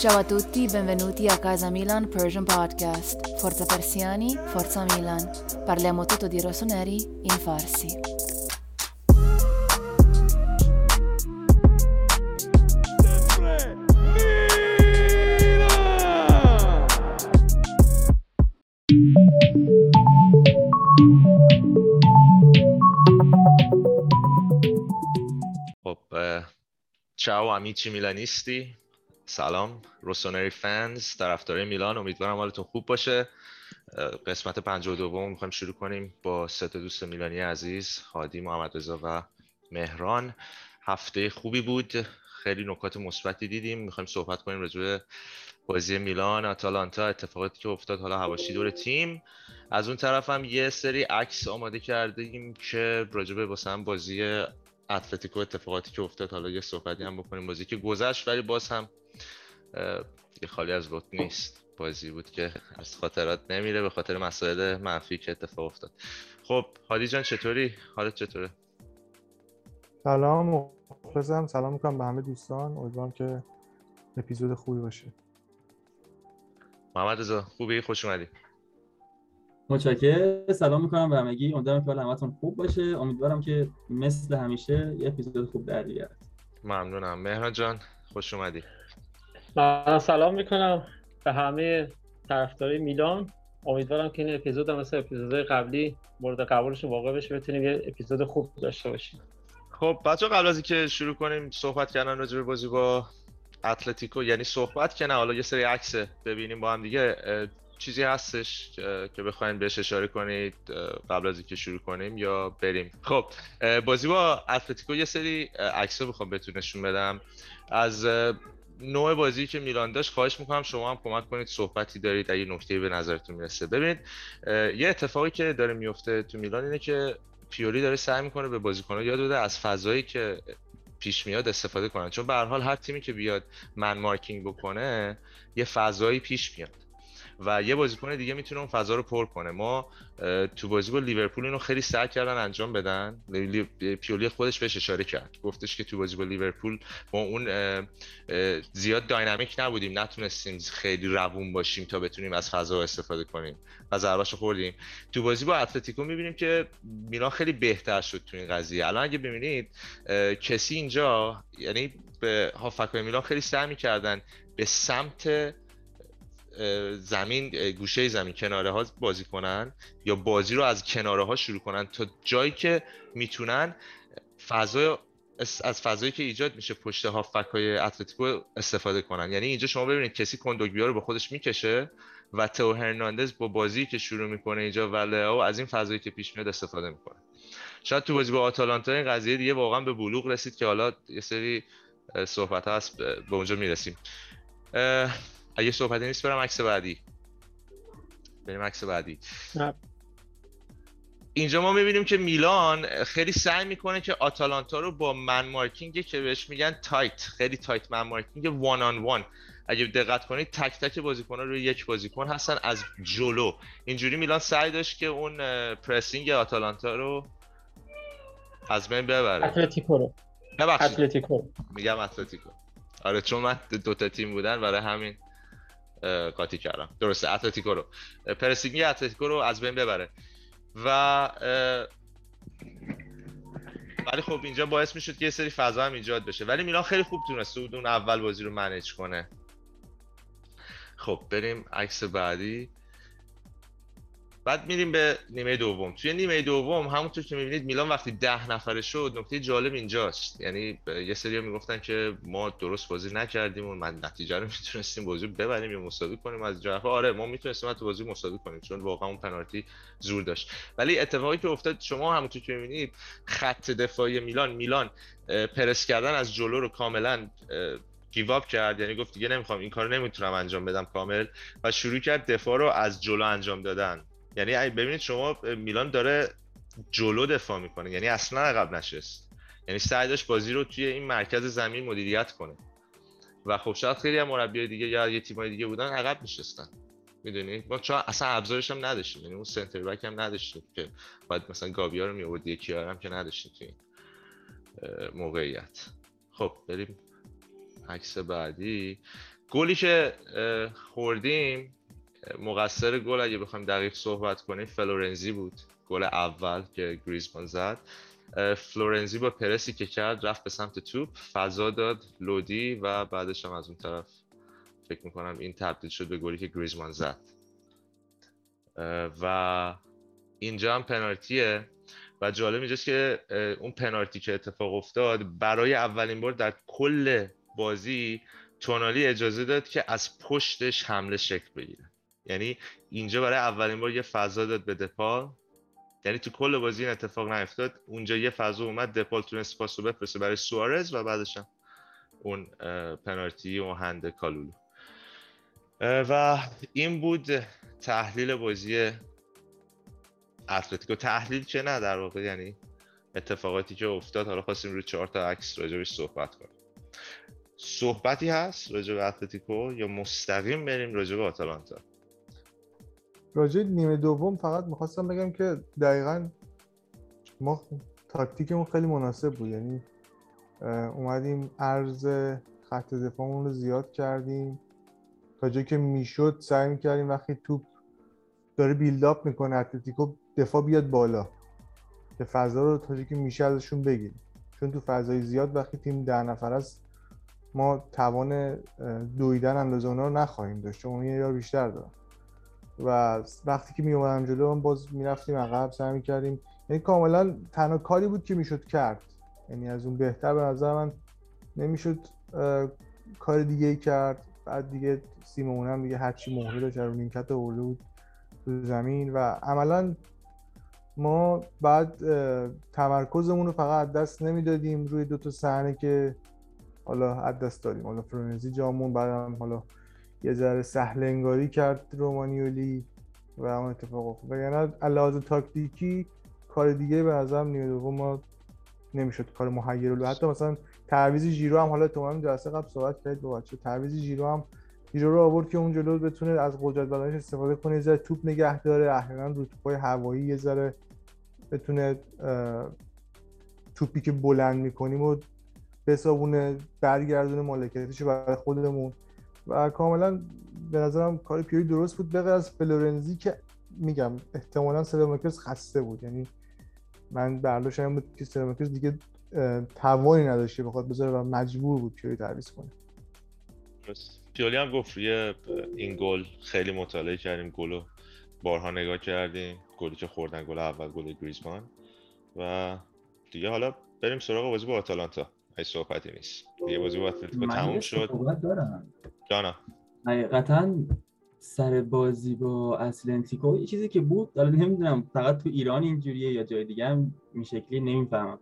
Ciao a tutti, benvenuti a Casa Milan Persian Podcast. Forza Persiani, Forza Milan. Parliamo tutto di rossoneri in farsi. Pop. Eh, ciao amici milanisti, سلام روسونری فنز طرفدارای میلان امیدوارم حالتون خوب باشه. قسمت 52 می‌خوایم شروع کنیم با سه دوست میلانی عزیز هادی محمد رضا و مهران. هفته خوبی بود خیلی نکات مثبتی دیدیم. می‌خوایم صحبت کنیم راجع بازی میلان آتالانتا اتفاقاتی که افتاد حالا هواشی دور تیم. از اون طرف هم یه سری عکس آماده کردیم که راجع به واسه هم بازی اتلتیکو اتفاقاتی که افتاد. حالا یه صحبتی هم بکنیم. بازی که گذشت ولی باز هم یه خالی از لطف نیست. بازی بود که از خاطرات نمیره به خاطر مسائل منفی که اتفاق افتاد. خب هادی جان چطوری؟ حالت چطوره؟ سلام مخلصم. سلام می‌کنم به همه دوستان. امیدوارم که اپیزود خوبی باشه. محمد رضا خوبی؟ خوش اومدی. متشکرم. سلام می‌کنم به همگی. امیدوارم که حال همتون خوب باشه. امیدوارم که مثل همیشه یه اپیزود خوب در بیاد. ممنونم. مهران جان خوش اومدی. من سلام می‌کنم به همه طرفدارای میلان. امیدوارم که این اپیزود هم مثل اپیزودهای قبلی مورد قبولش واقع بشه بتونیم یه اپیزود خوب داشته باشیم. خب بچه قبل از اینکه شروع کنیم صحبت کردن راجع به بازی با اتلتیکو یعنی صحبت که نه حالا یه سری عکس ببینیم با هم دیگه چیزی هستش که بخواین بهش اشاره کنید قبل از اینکه شروع کنیم یا بریم. خب بازی با اتلتیکو یه سری عکس بخوام بهتون نشون بدم. از نوع بازی که میلان داشت خواهش می‌کنم شما هم کمک کنید صحبتی دارید اگه نکته به نظرتون می‌رسه. ببینید یه اتفاقی که داره میفته تو میلان اینه که پیولی داره سعی می‌کنه به بازیکن‌ها یاد بده از فضایی که پیش میاد استفاده کنن. چون به هر حال هر تیمی که بیاد من مارکینگ بکنه یه فضایی پیش میاد. و یه بازیکن دیگه می‌تونه اون فضا رو پر کنه. ما تو بازی با لیورپول اینو خیلی سعی کردن انجام بدن. لی- لی- پیولی خودش بهش اشاره کرد. گفتش که تو بازی با لیورپول ما اون زیاد داینامیک نبودیم. نتونستیم خیلی روون باشیم تا بتونیم از فضا استفاده کنیم و ضربه‌شو خوردیم. تو بازی با اتلتیکو می‌بینیم که میلان خیلی بهتر شد تو این قضیه. الان اگه ببینید کسی اینجا یعنی به هافکای میلان خیلی سعی می‌کردن به سمت زمین گوشه زمین کناره ها بازی کنن یا بازی رو از کناره ها شروع کنن تا جایی که می‌تونن فضای اس- از فضایی که ایجاد میشه پشت هافبک های اتلتیکو استفاده کنن. یعنی اینجا شما ببینید کسی کندوگبیا رو به خودش می‌کشه و تو هرناندز با بازی که شروع می‌کنه اینجا و لئو از این فضایی که پیش میاد استفاده می‌کنه. شاید تو بازی با آتالانتا این قضیه دیگه واقعا به بلوغ رسید که حالا یه سری صحبت هست به اونجا می‌رسیم. اگه صحبتی نیست برم عکس بعدی. بریم عکس بعدی. نه. اینجا ما می‌بینیم که میلان خیلی سعی می‌کنه که آتالانتا رو با man marking که بهش میگن tight خیلی tight man marking one on one اگه دقت کنید تک تک بازیکن‌ها روی یک بازیکن هستن از جلو. اینجوری میلان سعی داشت که اون pressing آتالانتا رو از بین ببره. اتلتیکو رو. ببخشید. اتلتیکو میگم اتلتیکو. آره چون من دو تا تیم بودن برای همین. قاطی کردم. درسته اتلتیکو رو. pressing اتلتیکو رو از بین ببره. و ولی خب اینجا باعث می‌شد که یه سری فضا هم ایجاد بشه. ولی میلان خیلی خوب تونسته بود اون اول بازی رو manage کنه. خب بریم عکس بعدی. بعد میریم به نیمه دوم. توی نیمه دوم همونطور که می‌بینید میلان وقتی ده نفره شد نکته جالب اینجاست. یعنی یه سری می‌گفتن که ما درست بازی نکردیم و من نتیجه رو می‌تونستیم بازی ببریم یا مساوی کنیم. از جهت آره ما می‌تونستیم تو بازی مساوی کنیم چون واقعا اون پنالتی زور داشت. ولی اتفاقی که افتاد شما همونطور که می‌بینید خط دفاعی میلان میلان پرس کردن از جلو رو کاملا گیواب کرد. یعنی گفت دیگه نمی‌خوام این کارو نمی‌تونم انجام بدم کامل. و شروع کرد دفاع رو از جلو انجام دادن. یعنی ببینید شما میلان داره جلو دفاع می‌کنه. یعنی اصلا عقب نشست. یعنی سعی داشت بازی رو توی این مرکز زمین مدیریت کنه. و خب شاید خیلی هم مربی دیگه یا یه تیمای دیگه بودن عقب نشستن. می‌دونی؟ ما چون اصلا ابزارش هم نداشتیم. یعنی اون سنتر بک هم نداشتیم که باید مثلا گابیا رو میورد یکی هم که نداشتیم توی موقعیت. خب بریم عکس بعدی. گلی که خوردیم مقصر گل اگه بخوایم دقیق صحبت کنیم فلورنزی بود. گل اول که گریزمان زد. فلورنزی با پرسی که کرد رفت به سمت توپ فضا داد لودی و بعدش هم از اون طرف فکر می‌کنم این تبدیل شد به گلی که گریزمان زد. و اینجا هم پنالتیه. و جالب اینجاست که اون پنالتی که اتفاق افتاد برای اولین بار در کل بازی تونالی اجازه داد که از پشتش حمله شکل بگیره. یعنی اینجا برای اولین بار یه فضا داد به دپال. یعنی تو کل بازی این اتفاق نیفتاد. اونجا یه فضا اومد دپال تونست پاس رو بفرسته برای سوارز و بعدش هم اون پنالتی و هند کالولو. و این بود تحلیل بازی اتلتیکو. تحلیل چه نه در واقع یعنی اتفاقاتی که افتاد. حالا خواستیم روی چهار تا عکس راجبش صحبت کنیم. صحبتی هست راجب اتلتیکو یا مستقیم بریم راجب آتالانتا؟ راجع نیمه دوم فقط می‌خواستم بگم که دقیقا ما تاکتیکمون خیلی مناسب بود. یعنی اومدیم عرض خط دفاعمون رو زیاد کردیم. تا جایی که می‌شد سعی می‌کردیم وقتی توپ داره بیلداپ می‌کنه اتلتیکو دفاع بیاد بالا. که فضا رو تا جایی که میشه ازشون بگیریم. چون تو فضای زیاد وقتی تیم ده نفر است ما توان دویدن اندازه اونا رو نخواهیم داشت. چون یه یار بیشتر دارن و وقتی که می اومدم جلو هم باز می‌رفتیم عقب سعی می‌کردیم. یعنی کاملا تنها کاری بود که می‌شد کرد. یعنی از اون بهتر به نظر من نمی‌شد کار دیگه ای کرد. بعد دیگه سیمون هم دیگه هرچی مهره داشت رو نیمکت آورده بود تو زمین و عملا ما بعد تمرکزمون رو فقط دست نمی‌دادیم. روی دو تا صحنه که حالا از دست دادیم. حالا فرنزی جامون بعدم حالا یه ذره سهل انگاری کرد رومانیولی و اون اتفاق افتاد. یعنی لحاظ تاکتیکی کار دیگه به نظرم نیمه دوم ما نمی‌شد کار محیر رو. حتی مثلا تعویض ژیرو هم حالا تو هم جلسه قبل صحبت کرد با بچه تعویض ژیرو هم ژیرو رو آورد که اون جلو بتونه از قدرت بدنش استفاده کنه. یه ذره توپ نگه داره. احیانا رو توپای هوایی یه ذره بتونه توپی که بلند می‌کنیم و بسابونه برگردونه مالکیتش برای خودمون. و کاملا به نظرم کار پیوی درست بود بغیر از فلورنزی که میگم احتمالا سلاماکرز خسته بود. یعنی من برداشتم این بود که سلاماکرز دیگه توانی نداشت که بخواد بذاره و مجبور بود پیوی تعویض کنه. پیولی هم گفت روی این گل خیلی مطالعه کردیم گل بارها نگاه کردیم گلی که خوردن گل اول گل گریزمان. و دیگه حالا بریم سراغ بازی با آتالانتا. ای صحبتی نیست. دیگه بازی با اتلتیکو تموم شد. جانا. حقیقتا سر بازی با اتلتیکو یه چیزی که بود حالا نمی‌دونم فقط تو ایران اینجوریه یا جای دیگه هم این شکلی نمی‌فهمم.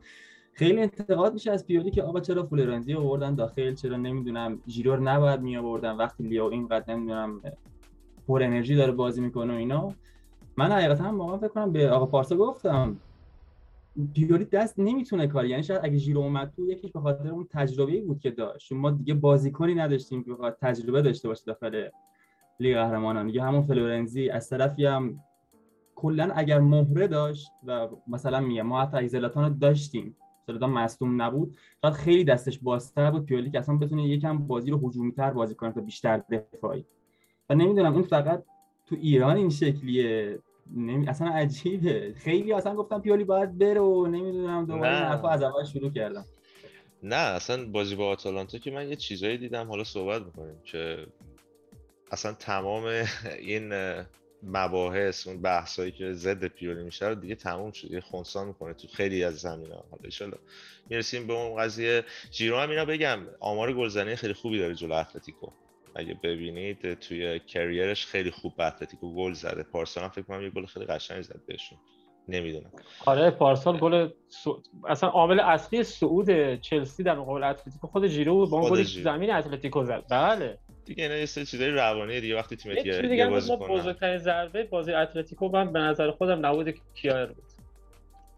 خیلی انتقاد میشه از پیولی که آقا چرا فلورنزی آوردن داخل چرا نمی‌دونم ژیرو رو نباید می آوردن وقتی لیو اینقدر نمی‌دونم پر انرژی داره بازی می‌کنه و اینا. من حقیقتا واقعا فکر کنم به آقا پارسا گفتم پیولی دست نمی‌تونه کار یعنی شاید اگه ژیرو اومد تو یکیش به خاطر اون تجربه بود که داشت. ما دیگه بازیکنی نداشتیم که بخواد تجربه داشته باشه داخل لیگ قهرمانان. دیگه همون فلورنزی از طرفی هم کلا اگر مهره داشت و مثلا میگه ما حتی ایزلاتان رو داشتیم زلاتان مصدوم نبود شاید خیلی دستش بازتر بود. پیولی که اصلا بتونه یکم بازی رو هجومی تر بازی کنه تا بیشتر دفاعی. و نمی‌دونم این فقط تو ایران این شکلیه. نمی... اصلا عجیبه. خیلی اصلا گفتم پیولی باید بره و نمی‌دونم دوباره حرفا از اول شروع کردم. نه اصلا بازی با آتالانتا که من یه چیزایی دیدم حالا صحبت می‌کنیم که اصلا تمام این مباحث اون بحثایی که ضد پیولی میشه رو دیگه تموم شد. یه خونسا می‌کنه تو خیلی از زمین ها. حالا ایشالا می‌رسیم به اون قضیه. جیرو هم اینا بگم آمار گلزنی خیلی خوبی داره جلو اتلتیکو. اگه ببینید توی کریرش خیلی خوب به اتلتیکو گل زده. پارسال هم فکر کنم یه گل خیلی قشنگی زد بهشون. نمی‌دونم. آره پارسال گل سو... اصلا عامل اصلی صعود چلسی در مقابل اتلتیکو. خود بود با گل زمین اتلتیکو زد. بله. دیگه اینا یه سری چیزای روانی دیگه. وقتی تیم دیگه, دیگه بازی کنه بزرگترین ضربه بازی اتلتیکو من به نظر خودم نبود کیایر بود.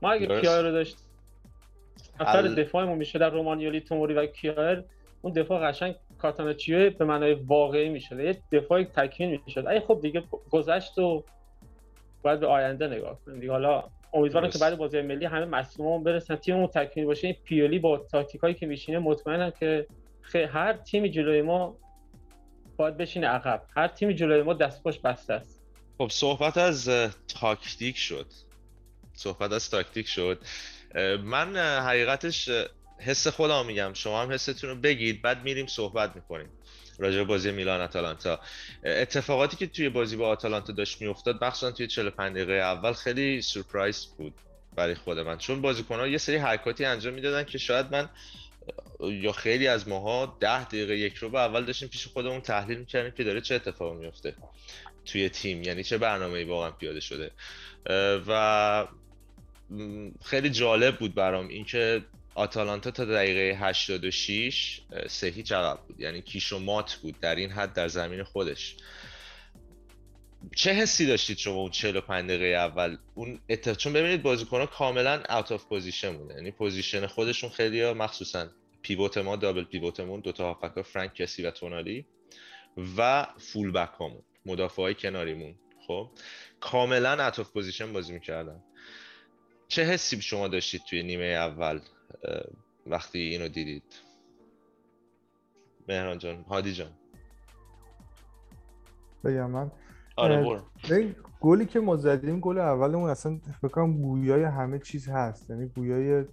ما اگه کیایر رو داشت اثر ال... دفاعمون میشه در رومانیولی توموری و کیایر اون دفاع قشنگ کاتاناچیو به معنای واقعی می‌شد. یه دفاعی تکمیل می‌شد. ای خب دیگه گذشت و باید به آینده نگاه کنیم دیگه. حالا امیدوارم که بعد بازی ملی همه مصدومون برسن. تیممون تکمیل باشه. این پیولی با تاکتیکایی که میشینه مطمئنم که هر تیمی جلوی ما باید بشین عقب. هر تیمی جلوی ما دست پاش بسته است. خب صحبت از تاکتیک شد. صحبت از تاکتیک شد. من حقیقتش حس خودم میگم. شما هم حستون رو بگید بعد میریم صحبت می‌کنیم. راجع بازی میلان آتالانتا. اتفاقاتی که توی بازی با آتالانتا داشت میافتاد مخصوصا توی 45 دقیقه اول خیلی سورپرایز بود برای خود من. چون بازیکن‌ها یه سری حرکاتی انجام می‌دادن که شاید من یا خیلی از ماها ده دقیقه یک رو به اول داشتیم پیش خودمون تحلیل می‌کردیم که داره چه اتفاقی میفته توی تیم یعنی چه برنامه‌ای واقعا پیاده شده. و خیلی جالب بود برام اینکه آتالانتا تا دقیقه 86 سه هیچ عقب بود. یعنی کیش و مات بود در این حد در زمین خودش. چه حسی داشتید شما اون 45 دقیقه اول؟ اون اتف... چون ببینید بازیکن‌ها کاملا out of position بوده یعنی position خودشون خیلی ها مخصوصا pivot ما double pivot مون دو تا هافبک فرانک کسی و تونالی و full back هامون مدافع های کناریمون. خب؟ کاملا out of position بازی می‌کردن. چه حسی شما داشتید توی نیمه اول؟ وقتی اینو دیدید. مهران جان هادی جان. بگم من. آره گلی که ما زدیم گل اولمون اصلا فکر کنم گویای همه چیز هست. یعنی گویای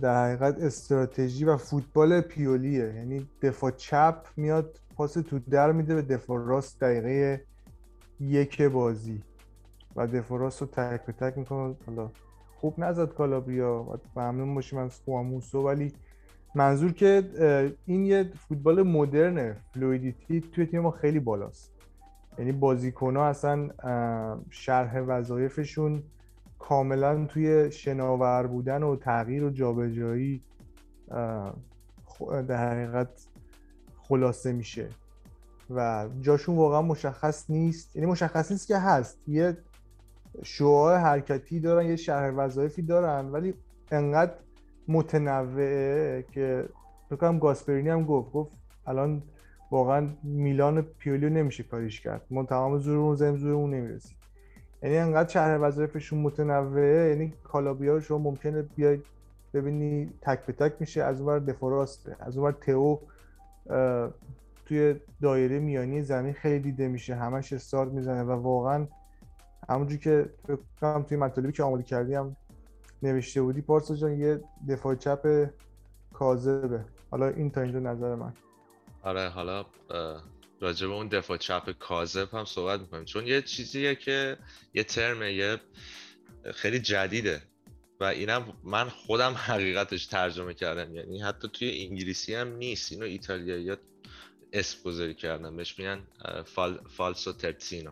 در حقیقت استراتژی و فوتبال پیولیه. یعنی دفاع چپ میاد پاس تو در میده به دفاع راست دقیقه یک بازی. و دفاع راست رو تک به تک می‌کنه. حالا خوب نزد کالابریا ممنون باشیم از خواموسو ولی منظور که این یه فوتبال مدرنه فلویدیتی توی تیم ما خیلی بالاست. یعنی بازیکن ها اصلا شرح وظایفشون کاملا توی شناور بودن و تغییر و جابجایی در حقیقت خلاصه میشه. و جاشون واقعا مشخص نیست. یعنی مشخص نیست که هست. یه شعاع حرکتی دارن یه شرح وظایفی دارن ولی انقدر متنوعه که بکنم گاسپرینی هم گفت گفت الان واقعا میلان پیولیو نمیشه کاریش کرد. ما تمام زورمون زم زورمون نمی‌رسید یعنی انقدر شهر وظایفشون متنوعه یعنی کالابیا رو شما ممکنه بیای ببینی تک به تک میشه از اونور دفاع راسته از اونور تئو توی دایره میانی زمین خیلی دیده میشه همش استارت می‌زنه و واقعا همونجور که فکر توی مطالبی که آماده کردی هم نوشته بودی پارسا جان یه دفاع چپ کاذبه. حالا این تا اینجا نظر من. آره حالا راجع به اون دفاع چپ کاذب هم صحبت می‌کنیم. چون یه چیزیه که یه ترمه یه خیلی جدیده و اینم من خودم حقیقتش ترجمه کردم. یعنی حتی توی انگلیسی هم نیست. اینو ایتالیایی اسم گذاری کردن. بهش میگن فال، فالسو ترتسینو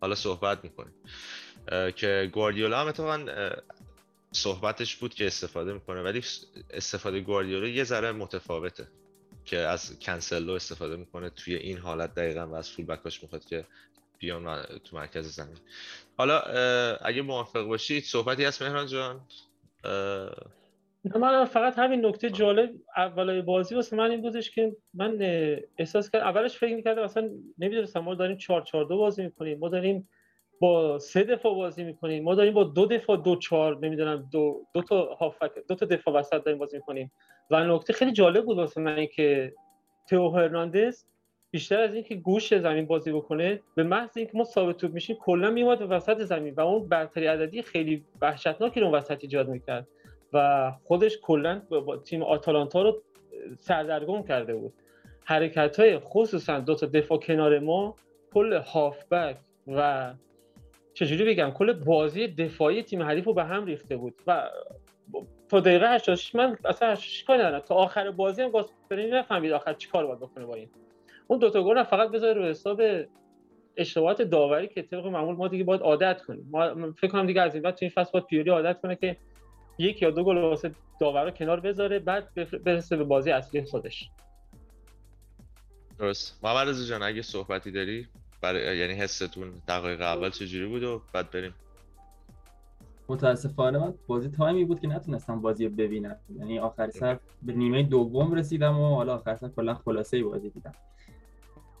حالا صحبت می‌کنیم. که گواردیولا هم اتفاقا صحبتش بود که استفاده می‌کنه ولی استفاده گواردیولا یه ذره متفاوته که از کنسلو استفاده می‌کنه توی این حالت دقیقا و از فول بکاش می‌خواد که بیان تو مرکز زمین. حالا اگه موافق باشید صحبتی هست مهران جان؟ من فقط همین نکته جالب اولای بازی واسه من این بودش که من احساس کردم اولش فکر می‌کردم اصلا نمی‌دونستم ما داریم 4 4 2 بازی می‌کنیم ما داریم با سه دفاع بازی می‌کنیم ما داریم با دو دفاع دو چهار نمی‌دونم دو دو تا هافک دو تا دفاع وسط داریم بازی می‌کنیم. و نکته خیلی جالب بود واسه من که تئو هرناندز بیشتر از اینکه گوش زمین بازی بکنه به محض اینکه ما ثابت توپ میشیم کلا میومد به وسط زمین و اون برتری عددی خیلی وحشتناکی رو وسط ایجاد می‌کرد. و خودش کلا تیم آتالانتا رو سردرگم کرده بود. حرکت های خصوصا دو تا دفاع کنار ما کل هافبک و چجوری بگم کل بازی دفاعی تیم حریف رو به هم ریخته بود و تا دقیقه 86 من اصلا 86 کاری ندارم. تا آخر بازی هم گاسپرینی نفهمید آخر چیکار باید بکنه با این. اون دو تا گل فقط بذاره رو حساب اشتباهات داوری که طبق معمول ما دیگه باید عادت کنیم. ما فکر کنم دیگه از این بعد تو این فصل باید پیولی عادت کنه که یک یا دو گل واسه داور کنار بذاره بعد برسه به بازی اصلی خودش. درست. محمد رضا جان اگه صحبتی داری برای یعنی حستون دقایق اول چجوری بود و بعد بریم. متاسفانه من بازی تایمی بود که نتونستم بازی رو ببینم. یعنی آخر سر به نیمه دوم رسیدم و حالا آخر سر کلا خلاصه بازی دیدم.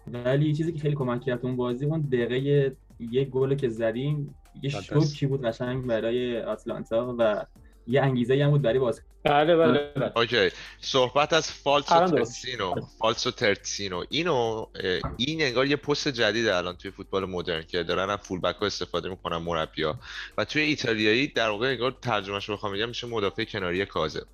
ولی چیزی که خیلی کمک کرد اون بازی اون دقیقه یک گل که زدیم یه شوکی بود قشنگ برای آتلانتا و یه انگیزه هم بود برای باز بله بله بله. اوکی. صحبت از فالسو الان درست. ترسینو. فالسو ترسینو. اینو این انگار یه پست جدید الان توی فوتبال مدرن که دارن از فول بک ها استفاده می‌کنن مربیا و توی ایتالیایی در واقع انگار ترجمهش رو بخوام بگم میشه مدافع کناری کاذب.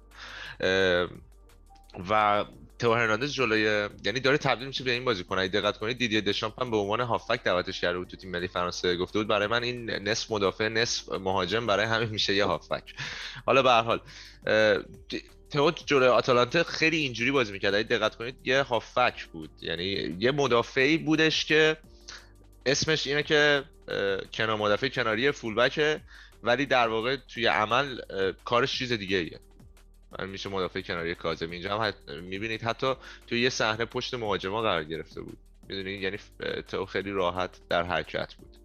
و تو هرناندز جلوی یعنی داره تبدیل میشه به این بازیکن. اگه دقت کنید دیدی دشامپ هم به عنوان هافک دعوتش کرده بود تو تیم ملی فرانسه. گفته بود برای من این نصف مدافع نصف مهاجم برای همین میشه یه هافک حالا به هر حال تئو جلوی آتالانتا خیلی اینجوری بازی می‌کرد. اگه دقت کنید یه هافک بود. یعنی یه مدافعی بودش که اسمش اینه که کنار مدافع کناری فولبکه ولی در واقع توی عمل کارش چیز دیگه ایه میشه مدافع کناری کاظم. اینجا هم حت... می‌بینید حتی توی یه صحنه پشت مهاجما قرار گرفته بود. می‌دونید یعنی تئو خیلی راحت در حرکت بود.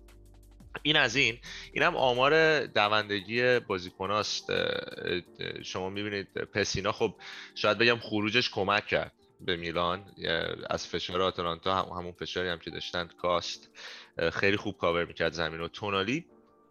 این از این. این هم آمار دوندگی بازیکناست شما می‌بینید پسینا خب شاید بگم خروجش کمک کرد به میلان. از فشار آتالانتا هم همون فشاری هم که داشتن کاست خیلی خوب کاور می‌کرد زمین و تونالی.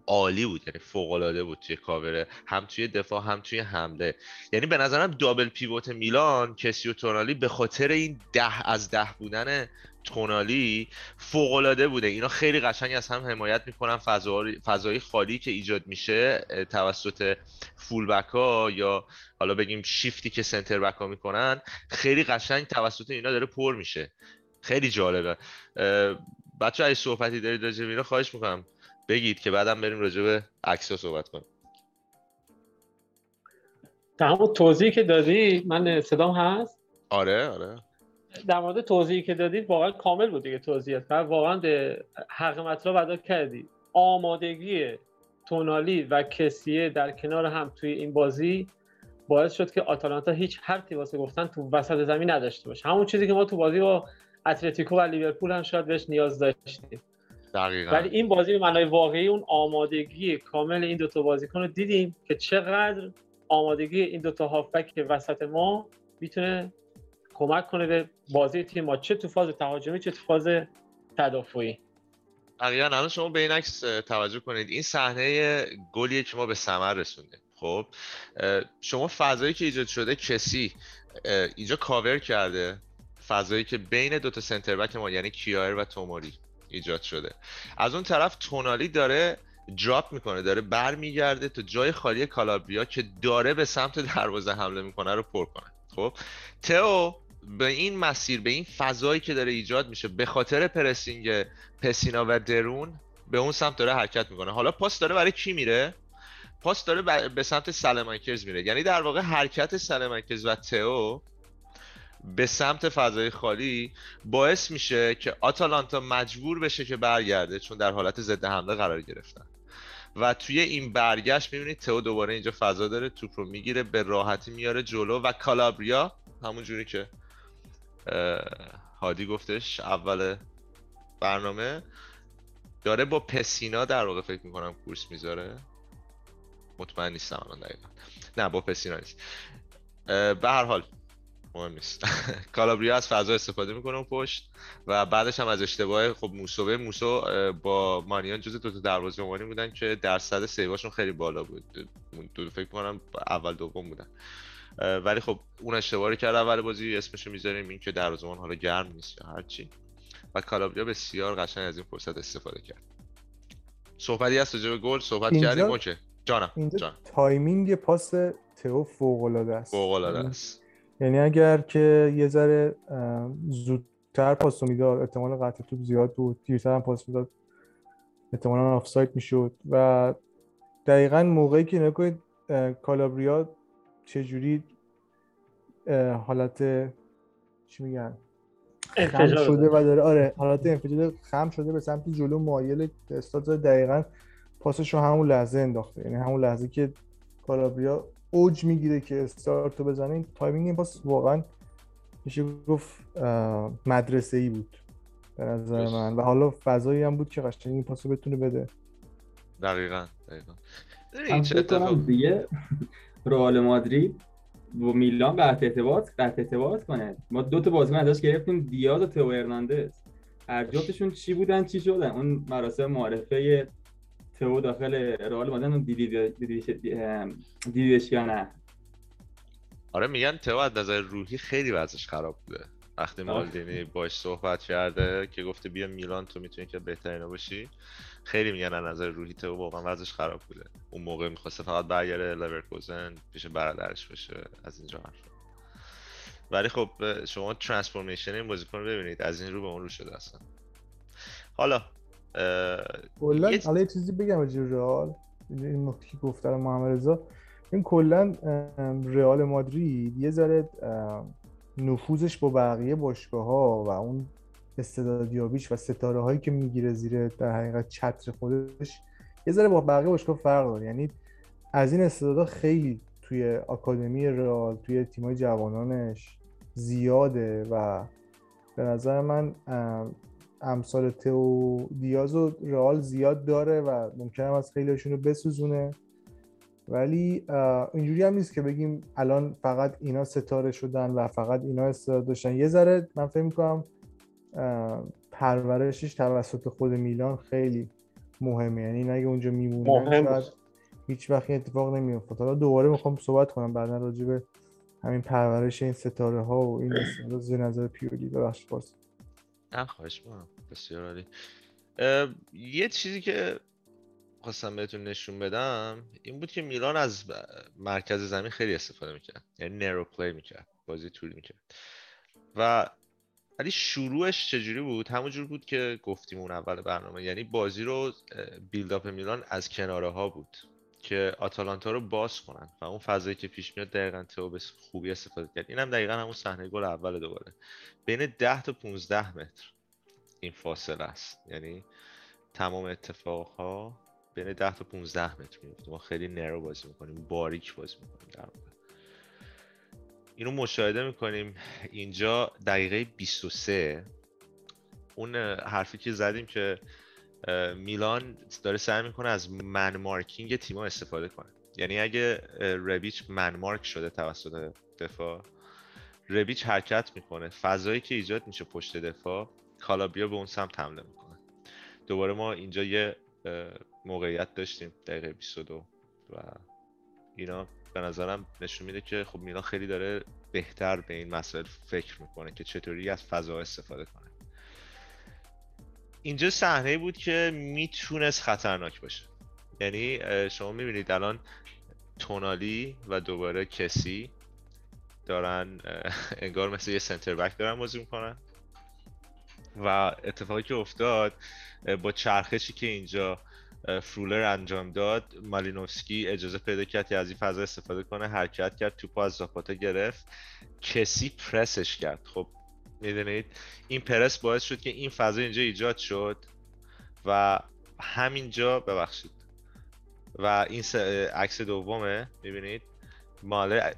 عالی بود یعنی فوق العاده بود توی کاور هم توی دفاع هم توی حمله. یعنی به نظرم دابل پیوت میلان کسی و تونالی به خاطر این ده از ده بودن تونالی فوق العاده بوده. اینا خیلی قشنگ از هم حمایت می‌کنن فضا- فضای خالی که ایجاد میشه توسط فول بک ها یا حالا بگیم شیفتی که سنتر بک ها می‌کنن خیلی قشنگ توسط اینا داره پر میشه. خیلی جالبه. بچه اگه صحبتی دارید راجع به اینا خواهش می‌کنم. بگید که بعدم بریم راجع به عکس صحبت کنیم. همون توضیحی که دادی من صدام هست؟ آره آره. در مورد توضیحی که دادید واقعا کامل بود دیگه توضیحات. واقعا حق مطلب ادا کردی. آمادگی تونالی و کسیه در کنار هم توی این بازی باعث شد که آتالانتا هیچ حرفی واسه گفتن تو وسط زمین نداشته باشه. همون چیزی که ما تو بازی با اتلتیکو و لیورپول هم شاید بهش نیاز داشتیم. دقیقا. ولی این بازی به معنای واقعی اون آمادگی کامل این دوتا بازیکن رو دیدیم که چقدر آمادگی این دوتا هافبک وسط ما می‌تونه کمک کنه به بازی تیم ما. چه تو فاز تهاجمی چه تو فاز تدافعی. دقیقا. الان شما به این عکس توجه کنید. این صحنه گلیه که ما به ثمر رسوندیم. خب شما فضایی که ایجاد شده کسی اینجا کاور کرده فضایی که بین دوتا سنتر بک ما یعنی کیایر و توموری ایجاد شده. از اون طرف تونالی داره دراپ می‌کنه داره برمیگرده تا جای خالی کالابریا که داره به سمت دروازه حمله می‌کنه رو پر کنه. خب تئو به این مسیر به این فضایی که داره ایجاد میشه به خاطر پرسینگ پسینا و درون به اون سمت داره حرکت می‌کنه. حالا پاس داره برای کی میره؟ پاس داره به سمت سلمانکرز میره. یعنی در واقع حرکت سلمانکرز و تئو به سمت فضای خالی باعث میشه که آتالانتا مجبور بشه که برگرده چون در حالت ضد حمله قرار گرفتن. و توی این برگشت می‌بینید تئو دوباره اینجا فضا داره توپ رو می‌گیره به راحتی میاره جلو و کالابریا همون جوری که هادی گفتش اول برنامه داره با پسینا در واقع فکر می‌کنم کورس می‌ذاره. مطمئن نیستم الان دقیقا. نه با پسینا نیست. به هر حال مهم نیست. کالابریا از فضا استفاده می‌کنه اون پشت و بعدش هم از اشتباه خب موسوه. موسو با مانیان جز دو تا دروازه‌بانی بودن که درصد سیواشون خیلی بالا بود. دو فکر کنم اول دوم بودن. ولی خب اون اشتباه رو کرد اول بازی اسمشو می‌ذاریم این که دروازه‌بان حالا گرم نیست یا هرچی و کالابریا بسیار قشنگ از این فرصت استفاده کرد. صحبتی هست راجع به گل؟ صحبت اینجا- کردیم؟ okay. جانم. اینجا جان timing پاس تئو فوق العاده است. فوق العاده یعنی- است. یعنی اگر که یه ذره زودتر پاس می‌داد احتمال قطع توپ زیاد بود دیرتر هم پاس می‌داد احتمالا آفساید می‌شد و دقیقا موقعی که نگاه کنید اه، کالابریا چجوری حالت چی میگن؟ خم شده. و داره. آره حالت انفجار خم شده به سمت جلو مایل استاد دقیقا پاسش رو همون لحظه انداخته. یعنی همون لحظه که کالابریا اوج می‌گیره که استارت رو بزنه. این timing این پاس واقعا میشه گفت مدرسه ای بود به نظر. من. و حالا فضایی هم بود که قشنگ این پاس رو بتونه بده. دقیقا دقیقا. این چه اتفاق دیگه رئال مادرید با میلان قطع ارتباط قطع ارتباط کنه. ما دو تا بازیکن ازش گرفتیم دیاز و تئو هرناندز. هر جفتشون چی بودن چی شدن؟ اون مراسم معرفه تو داخل رئال مادن دیدیدش یا نه؟ آره میگن تو از نظر روحی خیلی وضعش خراب بوده. وقتی مالدینی باش صحبت کرده که گفته بیا میلان تو می‌تونی که بهترین باشی. خیلی میگن از نظر روحی تو واقعا وضعش خراب بوده. اون موقع می‌خواسته فقط برگرده لورکوزن پیش برادرش باشه. از اینجا ولی خب شما ترانسفورمیشن این بازیکن رو ببینید. از این رو به اون رو شده اصلا. حالا کلا حالا یه چیزی بگم راجع رئال. این نکته که گفته محمد رضا. این کلا رئال مادرید یه ذره نفوذش با بقیه باشگاه ها و اون استعدادیابیش و ستاره هایی که می‌گیره زیر در حقیقت چتر خودش یه ذره با بقیه باشگاه فرق داره. یعنی از این استعدادها خیلی توی آکادمی رئال توی تیمای جوانانش زیاده و به نظر من امثال تو دیاز و رئال زیاد داره و ممکنه از خیلیشون رو بسوزونه. ولی اینجوری هم نیست که بگیم الان فقط اینا ستاره شدن و فقط اینا استعداد داشتن. یه ذره من فکر می‌کنم پرورشش توسط خود میلان خیلی مهمه. یعنی اگه اونجا میمونن شاید هیچ وقت اتفاق نمیافتاد حالا دوباره می‌خوام صحبت کنم بعدا راجع به همین پرورش این ستاره ها و این استعداد. نظر پیولی ببخشید. نه خواهش بسیار عالی. یه چیزی که خواستم بهتون نشون بدم این بود که میلان از مرکز زمین خیلی استفاده می‌کرد. یعنی نرو پلی می‌کرد بازی طولی می‌کرد. و ولی شروعش چجوری بود؟ همونجور بود که گفتیم اون اول برنامه. یعنی بازی رو بیلداپ میلان از کناره ها بود. که آتالانتا رو باز کنن و اون فضایی که پیش میاد دقیقا تو به خوبی استفاده کرد. اینم دقیقا همون صحنه گل اول دوباره. بین 10 تا 15 متر این فاصله است. یعنی تمام اتفاق ها بین 10 تا 15 متر میفته ما خیلی نرو بازی می‌کنیم باریک بازی می‌کنیم در واقع. اینو مشاهده می‌کنیم. اینجا دقیقه 23 اون حرفی که زدیم که میلان داره سعی می‌کنه از من مارکینگ تیما استفاده کنه. یعنی اگه ربیچ من مارک شده توسط دفاع ربیچ حرکت می‌کنه. فضایی که ایجاد میشه پشت دفاع کالابیا به اون سمت حمله می‌کنه. دوباره ما اینجا یه موقعیت داشتیم دقیقه 22 و اینا. به نظرم نشون میده که خب میلان خیلی داره بهتر به این مسائل فکر می‌کنه که چطوری از فضا استفاده کنه. اینجا صحنه بود که می‌تونست خطرناک باشه. یعنی شما می‌بینید الان تونالی و دوباره کسی دارن انگار مثل یه سنتر بک دارن بازی می‌کنن. و اتفاقی که افتاد با چرخشی که اینجا فرولر انجام داد مالینوفسکی اجازه پیدا کرد از این فضا استفاده کنه حرکت کرد توپ از زاپاتا گرفت. کسی پرسش کرد. خب می‌دونید. این پرس باعث شد که این فضا اینجا ایجاد شد و همینجا ببخشید. و این عکس دومه می‌بینید؟ ماله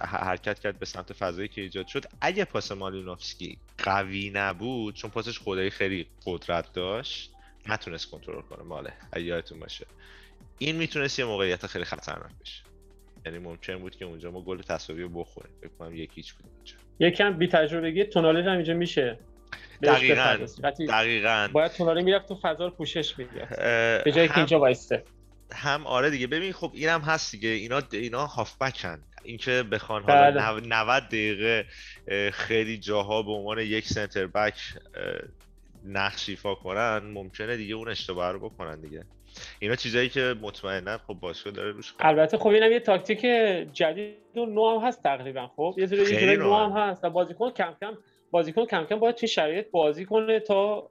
حرکت کرد به سمت فضایی که ایجاد شد. اگه پاس مالینوفسکی قوی نبود چون پاسش خدایی خیلی قدرت داشت نتونست کنترل کنه ماله. اگه یادتون باشه. این می‌تونست یه موقعیت خیلی خطرناک بشه. یعنی ممکن بود که اونجا ما گل تساوی بخوریم. فکر کنم یکیچ بود اونجا یکم بی تجربگی تونالی هم اینجا میشه. دقیقاً دقیقاً. باید تونالی می‌رفت تو فضا رو پوشش می‌داد. به جایی که اینجا وایسته. هم آره دیگه. ببین خب اینم هست دیگه. اینا اینا هافبکن. اینکه بخوان حالا 90 بله. دقیقه خیلی جاها به عنوان یک سنتر بک نقش ایفا کنن ممکنه دیگه اون اشتباه رو بکنن دیگه. اینا چیزایی که مطمئنا خب باشگاه داره روش البته خب اینم یه تاکتیک جدید و نو هم هست تقریبا خب؟ یه جوری یه نو هم هست و بازیکن کم کم بازیکن کم کم باید توی شرایط بازی کنه تا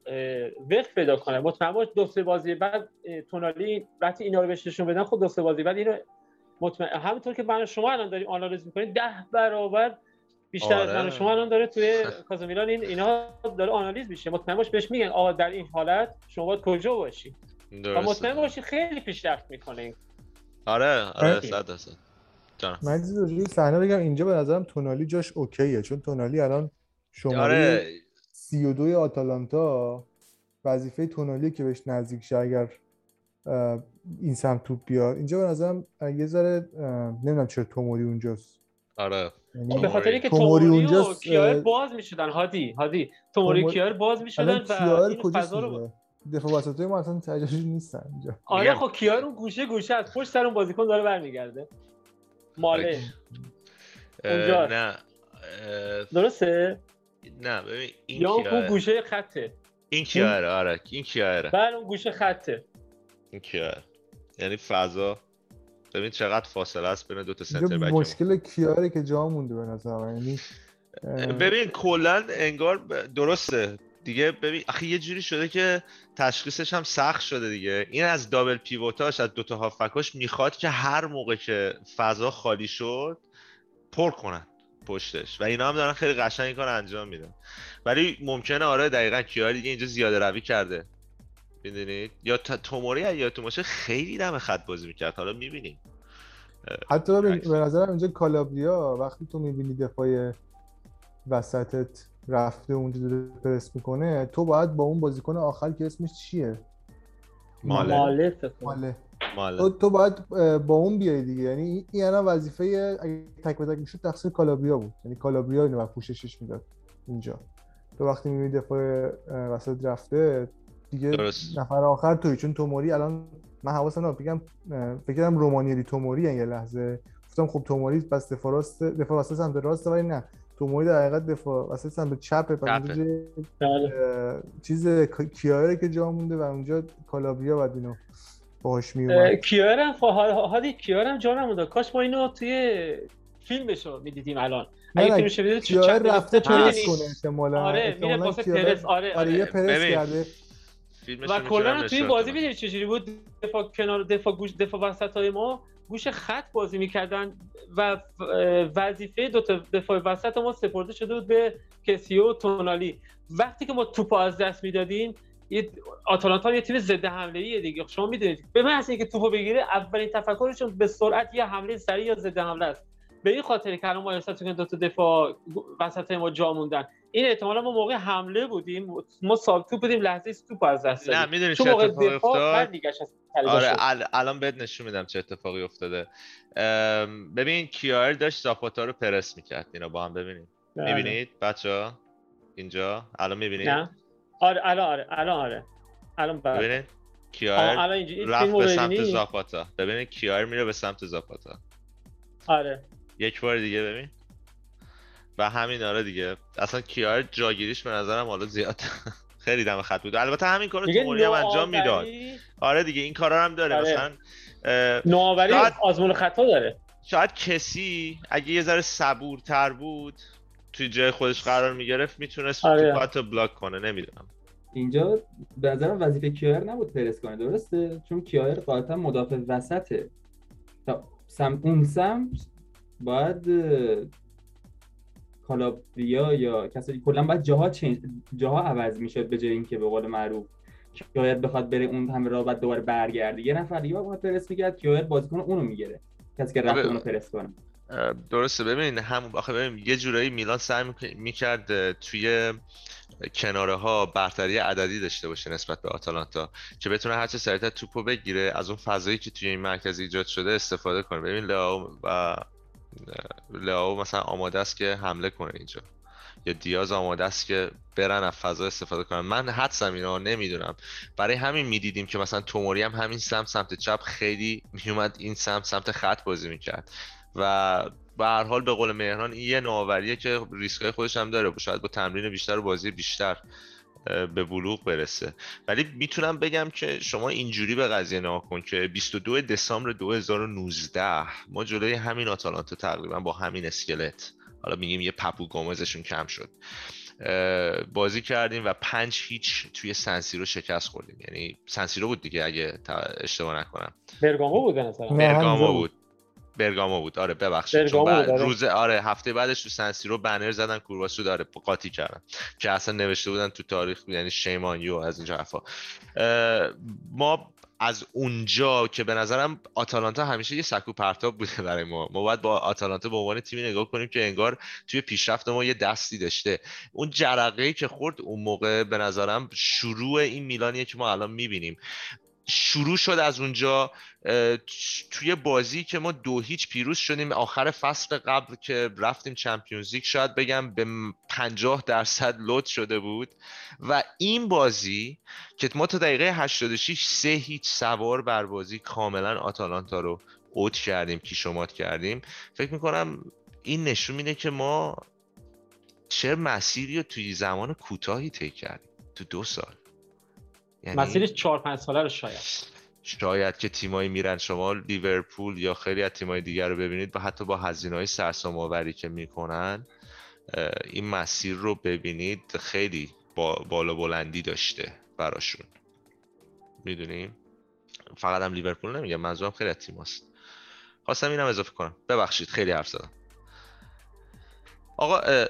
وقت پیدا کنه. مطمئن باش دو بازی بعد تونالی وقتی اینا رو بهش نشون بدن خب دو بازی بعد اینو مطمئن همونطور که من شما الان داریم آنالیز می‌کنید ده برابر بیشتر آره. از من شما الان داره توی کازمیلان این اینا داره آنالیز میشه. مطمئن باش بهش میگن آقا در این حالت شما باید کجا باشی؟ و مطمئن باشی خیلی پیشرفت می‌کنه آره آره 100 درصد. من چیزی صحنه بگم اینجا به نظرم تونالی جاش اوکیه چون تونالی الان شماره آره. 32 آتالانتا وظیفه تونالی که بهش نزدیک شه اگر این سمت توپ بیاد. اینجا به نظرم یه ذره نمی‌دونم چرا توموری اونجاست. آره. یعنی به خاطر اینکه توموری اونجا کیار باز می‌شدن هادی هادی. توموری کیار باز می‌شدن و این فضا رو دفاع وسطای ما اصلا تجربی نیستن اینجا. آره خب کیار اون گوشه گوشه از پشت سر اون بازیکن داره برمیگرده. ماله. اونجا. نه. درسته؟ نه ببین این یا اون گوشه خطه. این کیاره آره. این کیاره. بله اون گوشه خطه. این کیاره. یعنی فضا. ببین چقدر فاصله است بین دو تا سنتر بک مشکل کیاره که جا مونده به نظر یعنی ببین کلا انگار درسته. دیگه ببین آخه یه جوری شده که تشخیصش هم سخت شده دیگه. این از دابل پیوتاش از دوتا هافکاش می‌خواد که هر موقع که فضا خالی شد پر کنن پشتش. و اینا هم دارن خیلی قشنگ این کار انجام میدن. ولی ممکنه آره دقیقا کیار دیگه اینجا زیاده روی کرده. می‌دونید؟ یا توموری یادتون باشه خیلی دم خط بازی می‌کرد. حالا می‌بینیم. حتی. به نظرم اینجا کالابریا وقتی تو می‌بینی دفاع وسطت رفته اونجا داره پرس می‌کنه تو باید با اون بازیکن آخر که اسمش چیه؟ ماله. ماله. ماله. ماله. تو, تو باید با اون بیای دیگه. یعنی این- الان وظیفه اگه تک به تک می‌شد تقصیر کالابریا بود. یعنی کالابریا اینو باید پوششش می‌داد اینجا. تو وقتی می‌بینی دفاع وسط رفته دیگه درست. نفر آخر توی چون توموری الان من حواسم نبود. بگم فکر کردم رومانیالی توموری یه لحظه. گفتم خب توموری پس دفاع راست دفاع وسط سمت راست ولی نه. توموری در حقیقت دفاع وسط سمت چپه پس چپه. بله. چیز کیاره که جا مونده و اونجا کالابریا بعد اینو باهاش اه، میومد کیارم خب حال- حالی کیارم جا نمونده کاش ما اینو توی فیلمشو می‌دیدیم الان اگه فیلمشو می‌دید کیار رفته پرس؟ کنه احتمالا آره میره واسه پرس آره آره یه پرس ببین. کرده فیلمش و کلا توی این بازی بدم. می‌دونی چجوری بود دفاع کنار دفاع گوش دفاع وسط های ما گوش خط بازی می‌کردن و وظیفه دو تا دفاع وسط ما سپرده شده بود به کسیو و تونالی. وقتی که ما توپ از دست می‌دادیم آتالانتا یه تیم ضد حمله ایه دیگه. شما می‌دونید. به محض اینکه توپو بگیره اولین تفکرشون به سرعت یه حمله سریع یا ضد حمله است. به این خاطر که الان ما احساس می‌کنیم دو تا دفاع وسط ما جا موندن. این احتمالا ما موقع حمله بودیم ما ساب توپ بودیم لحظه توپ از دست نه می‌دونی چه اتفاقی افتاد؟ آره. ال- الان بهت نشون میدم چه اتفاقی افتاده. ببین کیار داشت زاپاتا رو پرس می‌کرد اینا با هم ببینید بله. می‌بینید؟ بچه اینجا. الان می‌بینید؟ نه. آره الان آره الان آره. الان بله. ببینید؟ کیار رفت به سمت زاپاتا ببینید کیار میره به سمت زاپاتا آره. یک بار دیگه ببین. و همین آره دیگه. اصلا کیار جاگیریش به نظرم حالا زیاد خیلی دم خط بود. البته همین کارو توموری هم انجام می‌داد. آره دیگه این کارا هم داره. آره. مثلا نوآوری شاید- آزمون خطا داره. شاید کسی اگه یه ذره صبورتر بود توی جای خودش قرار می‌گرفت می‌تونست آره. تو حتی بلاک کنه. نمی‌دونم. اینجا به نظرم وظیفه کیار نبود پرس کنه درسته؟ چون کیار قاعدتا مدافع وسطه. تا سم اون سمت باید کالابریا یا کسایی کلا باید جاها چنج جاها عوض می‌شد به جای اینکه به قول معروف کیایر بخواد بره اون همه راه بعد دوباره برگرده. یه نفر دیگه باید پرس می‌کرد کیایر بازیکن اونو می‌گیره کسی که رفته آره. اونو پرس کنه. درسته. ببین هم آخه ببین یه جورایی میلان سعی میک- می‌کرد توی کناره ها برتری عددی داشته باشه نسبت به آتالانتا که بتونه هرچه سریعتر توپو بگیره از اون فضایی که توی این مرکز ایجاد شده استفاده کنه. ببین لئو و لئو مثلا آماده است که حمله کنه اینجا. یا دیاز آماده است که برن از فضا استفاده کنن. من حدسم اینا نمی‌دونم. برای همین می‌دیدیم که مثلا توموری هم همین سمت سمت چپ خیلی میومد این سمت سمت خط بازی می‌کرد. و به هر حال به قول مهران این یه نوآوریه که ریسکای خودش هم داره. شاید با تمرین بیشتر و بازی بیشتر. به بلوغ برسه. ولی می‌تونم بگم که شما اینجوری به قضیه نگاه کن که 22 دسامبر 2019 ما جلوی همین آتالانتا تقریبا با همین اسکلت حالا میگیم یه پپو گومزشون کم شد بازی کردیم و پنج هیچ توی سنسیرو شکست خوردیم. یعنی سنسیرو بود دیگه اگه تا- اشتباه نکنم. برگامو بود برگامو بود. برگامو بود. آره ببخشید. چون بعد آره. روز آره هفته بعدش تو سنسیرو بنر زدن کورباسو داره. قاطی کردن. که اصلا نوشته بودن تو تاریخ یعنی شیمان یو از این حرفا. ما از اونجا که به نظرم آتالانتا همیشه یه سکو پرتاب بوده برای ما. ما باید با آتالانتا به عنوان تیمی نگاه کنیم که انگار توی پیشرفت ما یه دستی داشته. اون جرقه ای که خورد اون موقع به نظرم شروع این میلانیه که ما الان می‌بینیم. شروع شد از اونجا توی بازی که ما دو هیچ پیروز شدیم. آخر فصل قبل که رفتیم چمپیونز لیگ شاید بگم به 50 درصد لود شده بود. و این بازی که ما تا دقیقه 86 سه هیچ سوار بر بازی کاملا آتالانتا رو اوت کردیم کیشومات کردیم. فکر می‌کنم این نشون میده که ما چه مسیری رو توی زمان کوتاهی طی کردیم. تو دو سال. یعنی مسیرش 4 5 ساله رو شاید. شاید که تیمایی میرن شما لیورپول یا خیلی از تیمای دیگر رو ببینید و حتی با هزینه های سرسام آوری که می‌کنن این مسیر رو ببینید خیلی با بالا بلندی داشته براشون. می‌دونیم؟ فقط هم لیورپول نمیگم منظورم خیلی از تیم هست خواستم اینم اضافه کنم. ببخشید خیلی حرف زدم. آقا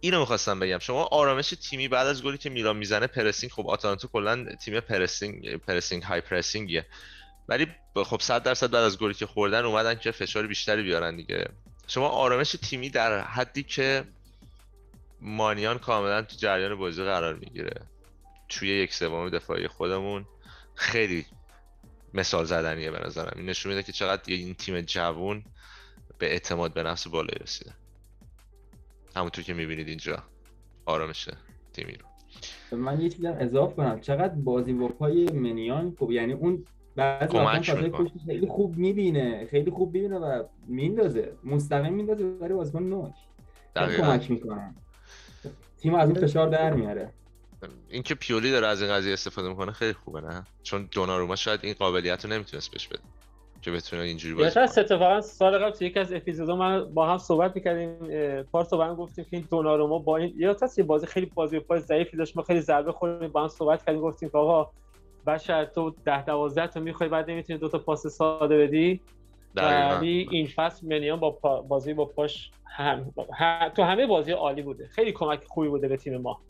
اینو می‌خواستم بگم. شما آرامش تیمی بعد از گلی که میلان می‌زنه pressing خب آتالانتا کلا تیم pressing pressing high pressing یه ولی خب 100 درصد بعد از گلی که خوردن اومدن که فشار بیشتری بیارن دیگه. شما آرامش تیمی در حدی که مانیان کاملا تو جریان بازی قرار می‌گیره. توی یک سوم دفاعی خودمون خیلی مثال زدنیه به نظرم. این نشون میده که چقدر این تیم جوون به اعتماد به نفس بالایی رسیده. همونطور که می‌بینید اینجا آرامش تیمی رو. من یه چیزم اضافه کنم. چقدر بازی با پای منیان خوب. یعنی اون بعضی خیلی خوب می‌بینه. خیلی خوب می‌بینه و میندازه. مستقیم میندازه برای بازیکن نوک. کمک می‌کنه. تیم از این فشار در میاره. اینکه پیولی داره از این قضیه استفاده می‌کنه خیلی خوبه نه؟ چون دوناروما شاید این قابلیت رو نمی‌تونست بهش بده. که بتونه اینجوری بازی کنه اتفاقا سال قبل تو یکی از اپیزودها من با هم صحبت می‌کردیم پارسا با هم گفتیم که این دوناروما با این یا یه بازی خیلی بازی پای ضعیفی داشت ما خیلی ضربه خوردیم با هم صحبت کردیم گفتیم که آقا بشر تو 10 12 تا می‌خوای بعد نمی‌تونی دو تا پاس ساده بدی؟ ولی این فصل منیان با بازی با پاش هم... تو همه بازی عالی بوده. خیلی کمک خوبی بوده به تیم ما.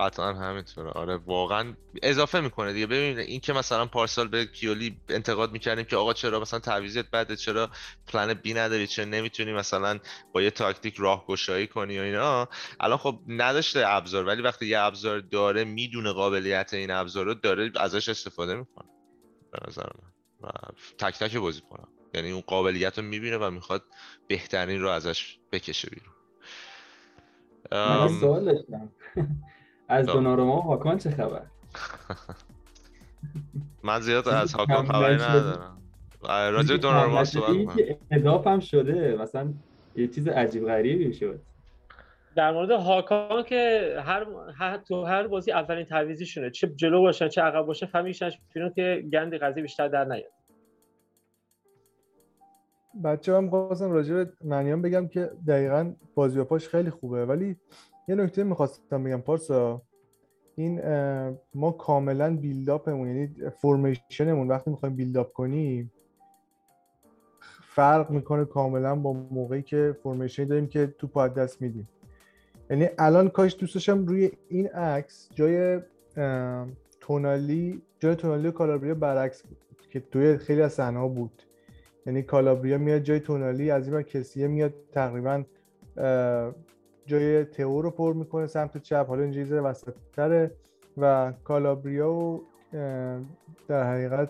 قطعا همینطوره. آره واقعا اضافه می‌کنه دیگه. ببین این که مثلا پارسال به کیولی انتقاد می‌کردیم که آقا چرا مثلا تعویضت بده چرا پلن بی نداری چرا نمی‌تونی مثلا با یه تاکتیک راهگشایی کنی و اینا. الان خب نداشته ابزار ولی وقتی یه ابزار داره می‌دونه قابلیت این ابزار رو داره ازش استفاده می‌کنه. به نظر من. و تک تک بازی کنم یعنی اون قابلیت رو می‌بینه و می‌خواد بهترین رو ازش بکشه بیرون. من سوال داشتم از دوناروما هاکان چه خبر؟ من زیاد از هاکان خبری ندارم. راجع دوناروما صحبت اضاف هم شده. مثلا یه چیز عجیب غریبی شد. در مورد هاکان که هر, هر تو هر بازی اولین تعویضی شونه چه جلو باشن چه عقب باشه فهمیدن که گند قضیه بیشتر در نیاد. بچه هم خواستم راجع به منیان بگم که دقیقا بازی پاش خیلی خوبه ولی یه نکته می‌خواستم بگم پارسا. این ما کاملا بیلداپمون یعنی فرمیشنمون وقتی می‌خوایم بیلداپ کنیم فرق می‌کنه کاملا با موقعی که فرمیشن داریم که تو پاد دست میدیم. یعنی الان کاش دوستشم روی این عکس جای تونالی جای تونالی و کالابریا برعکس بود که توی خیلی از صحنه بود. یعنی کالابریا میاد جای تونالی از این کسیه میاد تقریبا جای تئو رو پر می‌کنه سمت چپ. حالا اینجا یه وسط و کالابریا و در حقیقت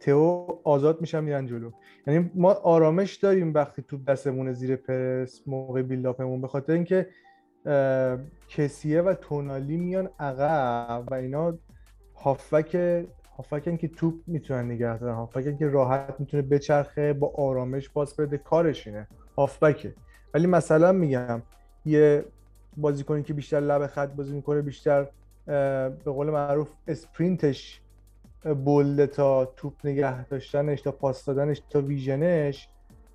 تئو آزاد میشن میرن جلو. یعنی ما آرامش داریم وقتی تو دستمون زیر پرس موقع بیلداپمون به خاطر اینکه کسیه و تونالی میان عقب و اینا هافک هافکن که توپ می‌تونن نگه دارن هافکن که راحت می‌تونه بچرخه با آرامش پاس بده کارش اینه. هافبکه ولی مثلا میگم یه بازیکنی که بیشتر لب خط بازی می‌کنه بیشتر به قول معروف اسپرینتش بولده تا توپ نگه داشتنش تا پاس دادنش تا ویژنش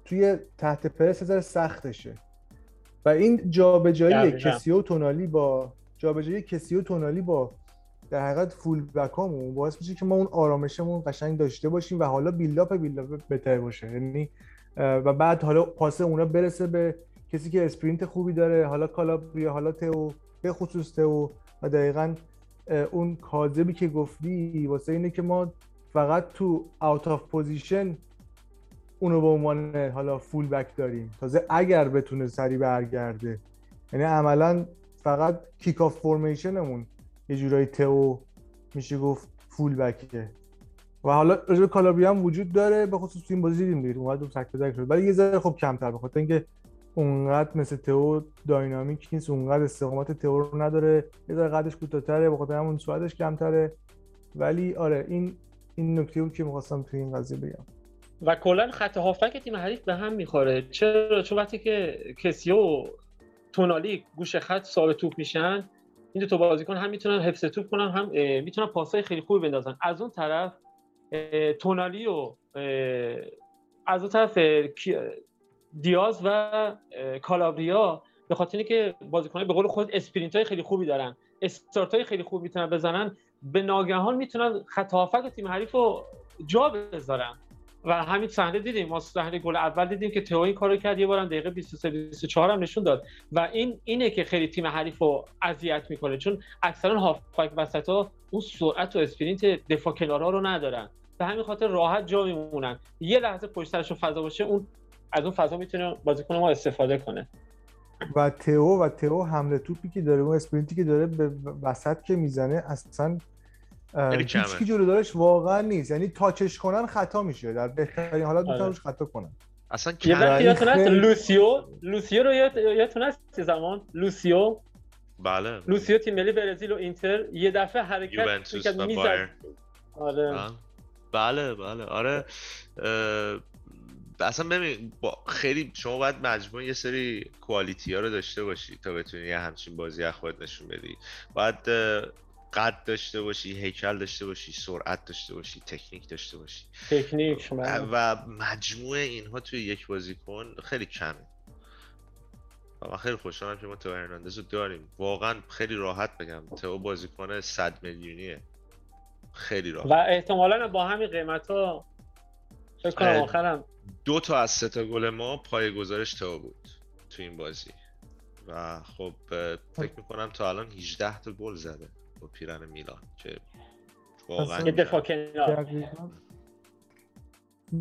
توی تحت پرس ذره سختشه. و این جابجایی کسی و تونالی با جابجایی کسی و تونالی با در حقیقت full back امون باعث میشه که ما اون آرامشمون قشنگ داشته باشیم و حالا build-up build-up بهتر باشه. یعنی و بعد حالا پاس اونا برسه به کسی که sprint خوبی داره حالا کالابریا حالا تئو به خصوص تئو. و دقیقا اون کاذبی که گفتی واسه اینه که ما فقط تو out of position اونو به عنوان حالا فول بک داریم. تازه اگر بتونه سری برگرده. یعنی عملا فقط کیک آف فورمیشنمون یه جورایی تئو میشه گفت فول بکه و حالا راجع کالابریا هم وجود داره به خصوص تو این بازی دیدیم دیگه. اونقدر تک به شد. ولی یه ذره خب کمتر به خاطر اینکه اونقدر مثل تئو داینامیک نیست اونقدر استقامت تئو رو نداره. یه ذره قدش کوتاه‌تره به خاطر همون سرعتش کمتره. ولی آره این این نکته بود که می‌خواستم تو این قضیه بگم. و کلا خط هافبک تیم حریف به هم می‌خوره. چرا؟ چون وقتی که کسی و تونالی گوشه خط صاحب توپ میشن این دو تا بازیکن هم می‌تونن حفظ توپ کنن هم می‌تونن پاسای خیلی خوبی بندازن. از اون طرف تونالی و از اون طرف دیاز و کالابریا به خاطر اینکه بازیکنان به قول خود sprint های خیلی خوبی دارن استارت های خیلی خوبی می‌تونن بزنن به ناگهان می‌تونن خط هافبک تیم حریف رو جا بذارن. و همین صحنه دیدیم ما صحنه گل اول دیدیم که تئو این کارو کرد یه بارم دقیقه 23 24 هم نشون داد. و این اینه که خیلی تیم حریف رو اذیت می‌کنه چون اکثرا هافبک وسطا اون سرعت و sprint دفاع کنارا رو ندارن. به همین خاطر راحت جا میمونن. یه لحظه پشت سرشون فضا باشه اون از اون فضا می‌تونه بازیکن ما استفاده کنه. و تئو و تئو حمله توپی که داره اون اسپرینتی که داره به وسط که می‌زنه اصلا هیچ کی جلو دارش واقعا نیست. یعنی touch ش کنن خطا میشه. در بهترین حالت می‌تونن روش خطا کنن. اصلا یه وقتی یادتون هست؟ لوسیو؟ لوسیو رو یادتون هست زمان؟ لوسیو؟ بله. لوسیو تیم ملی برزیل و اینتر یه دفعه حرکت می‌کرد می‌زد. آره. بله بله. آره اصلا ببین با خیلی شما باید مجموع یه سری quality ها رو داشته باشی تا بتونی یه همچین بازی از خودت نشون بدی. باید قد داشته باشی هیکل داشته باشی سرعت داشته باشی تکنیک داشته باشی. تکنیک و مجموع اینها توی یک بازیکن خیلی کمه. و من خیلی خوشحالم که ما تو هرناندز رو داریم. واقعا خیلی راحت بگم تو بازیکن 100 میلیونیه. خیلی راحت. و احتمالا با همین قیمت ها فکر کنم آخرم دو تا از سه تا گل ما پای گزارش تو بود تو این بازی. و خب فکر می‌کنم تا الان 18 تا گل زده با پیرن میلان که واقعا دفاع کنار.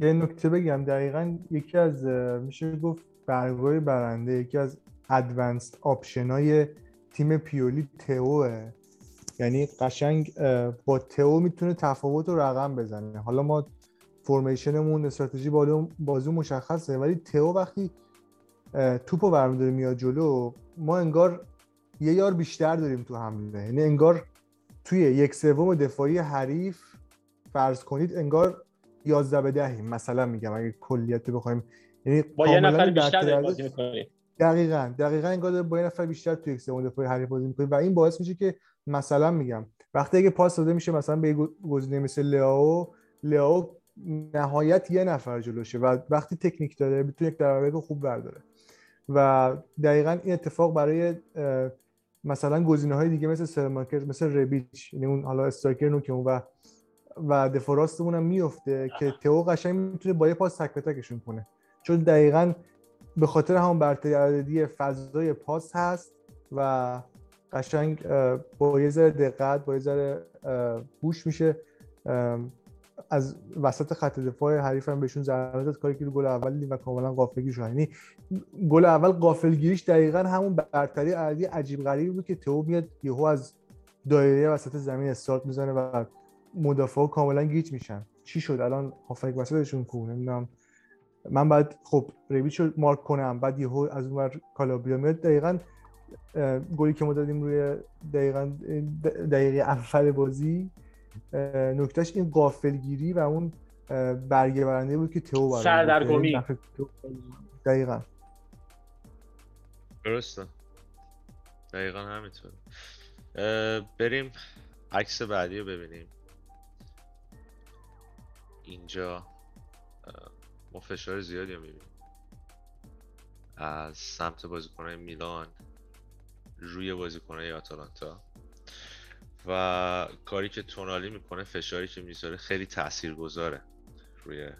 یه نکته بگم دقیقا یکی از میشه گفت برگای برنده یکی از advanced option های تیم پیولی تئوه. یعنی قشنگ با تئو می‌تونه تفاوت رو رقم بزنه. حالا ما formation مون استراتژی بازی مشخصه. ولی تئو وقتی توپو برمیداره میاد جلو ما انگار یه یار بیشتر داریم تو حمله. یعنی انگار توی یک سوم دفاعی حریف فرض کنید انگار 11 به 10 مثلا میگم اگه کلیت بخوایم. یعنی با یه نفر بیشتر بازی می‌کنید دقیقاً. دقیقاً انگار با یه نفر بیشتر توی یک سوم دفاعی حریف بازی می‌کنید و این باعث میشه که مثلا میگم وقتی اگه پاس داده میشه مثلا به گزینه مثل لیاو لیاو نهایت یه نفر جلوشه و وقتی تکنیک داره می‌تونه یک دروازه خوب برداره. و دقیقا این اتفاق برای مثلا گزینه های دیگه مثل سرماکر مثل ربیچ یعنی اون حالا استراکر نوکمون و و دفاع راستمون هم میفته که تئو قشنگ می‌تونه با یه پاس تک به تکشون کنه. چون دقیقا به خاطر همون برتری عددی فضای پاس هست و قشنگ با یه ذره دقت با یه ذره هوش میشه از وسط خط دفاع حریف هم بهشون ضربه داد کاری که گل اول و کاملا غافلگیر شد. یعنی گل اول غافلگیریش دقیقا همون برتری عددی عجیب غریبی بود که تو میاد یهو از دایره وسط زمین استارت می‌زنه و مدافعا کاملا گیج میشن. چی شد؟ الان هافک وسطشون کو؟ نمی‌دونم. من بعد خب ریبیچ رو مارک کنم. بعد یهو از اون کالابریا میاد. دقیقا گلی که ما دادیم روی دقیقا دقیقه اول بازی نکتهش این قافلگیری و اون برگه برنده بود که تو برای سردرگمی. دقیقا. درسته. دقیقا همینطور بریم عکس بعدی رو ببینیم. اینجا ما فشار زیادی رو می‌بینیم. از سمت بازیکنهای میلان روی بازیکنهای آتالانتا. و کاری که تونالی می‌کنه فشاری که می‌ذاره خیلی تأثیر گذاره روی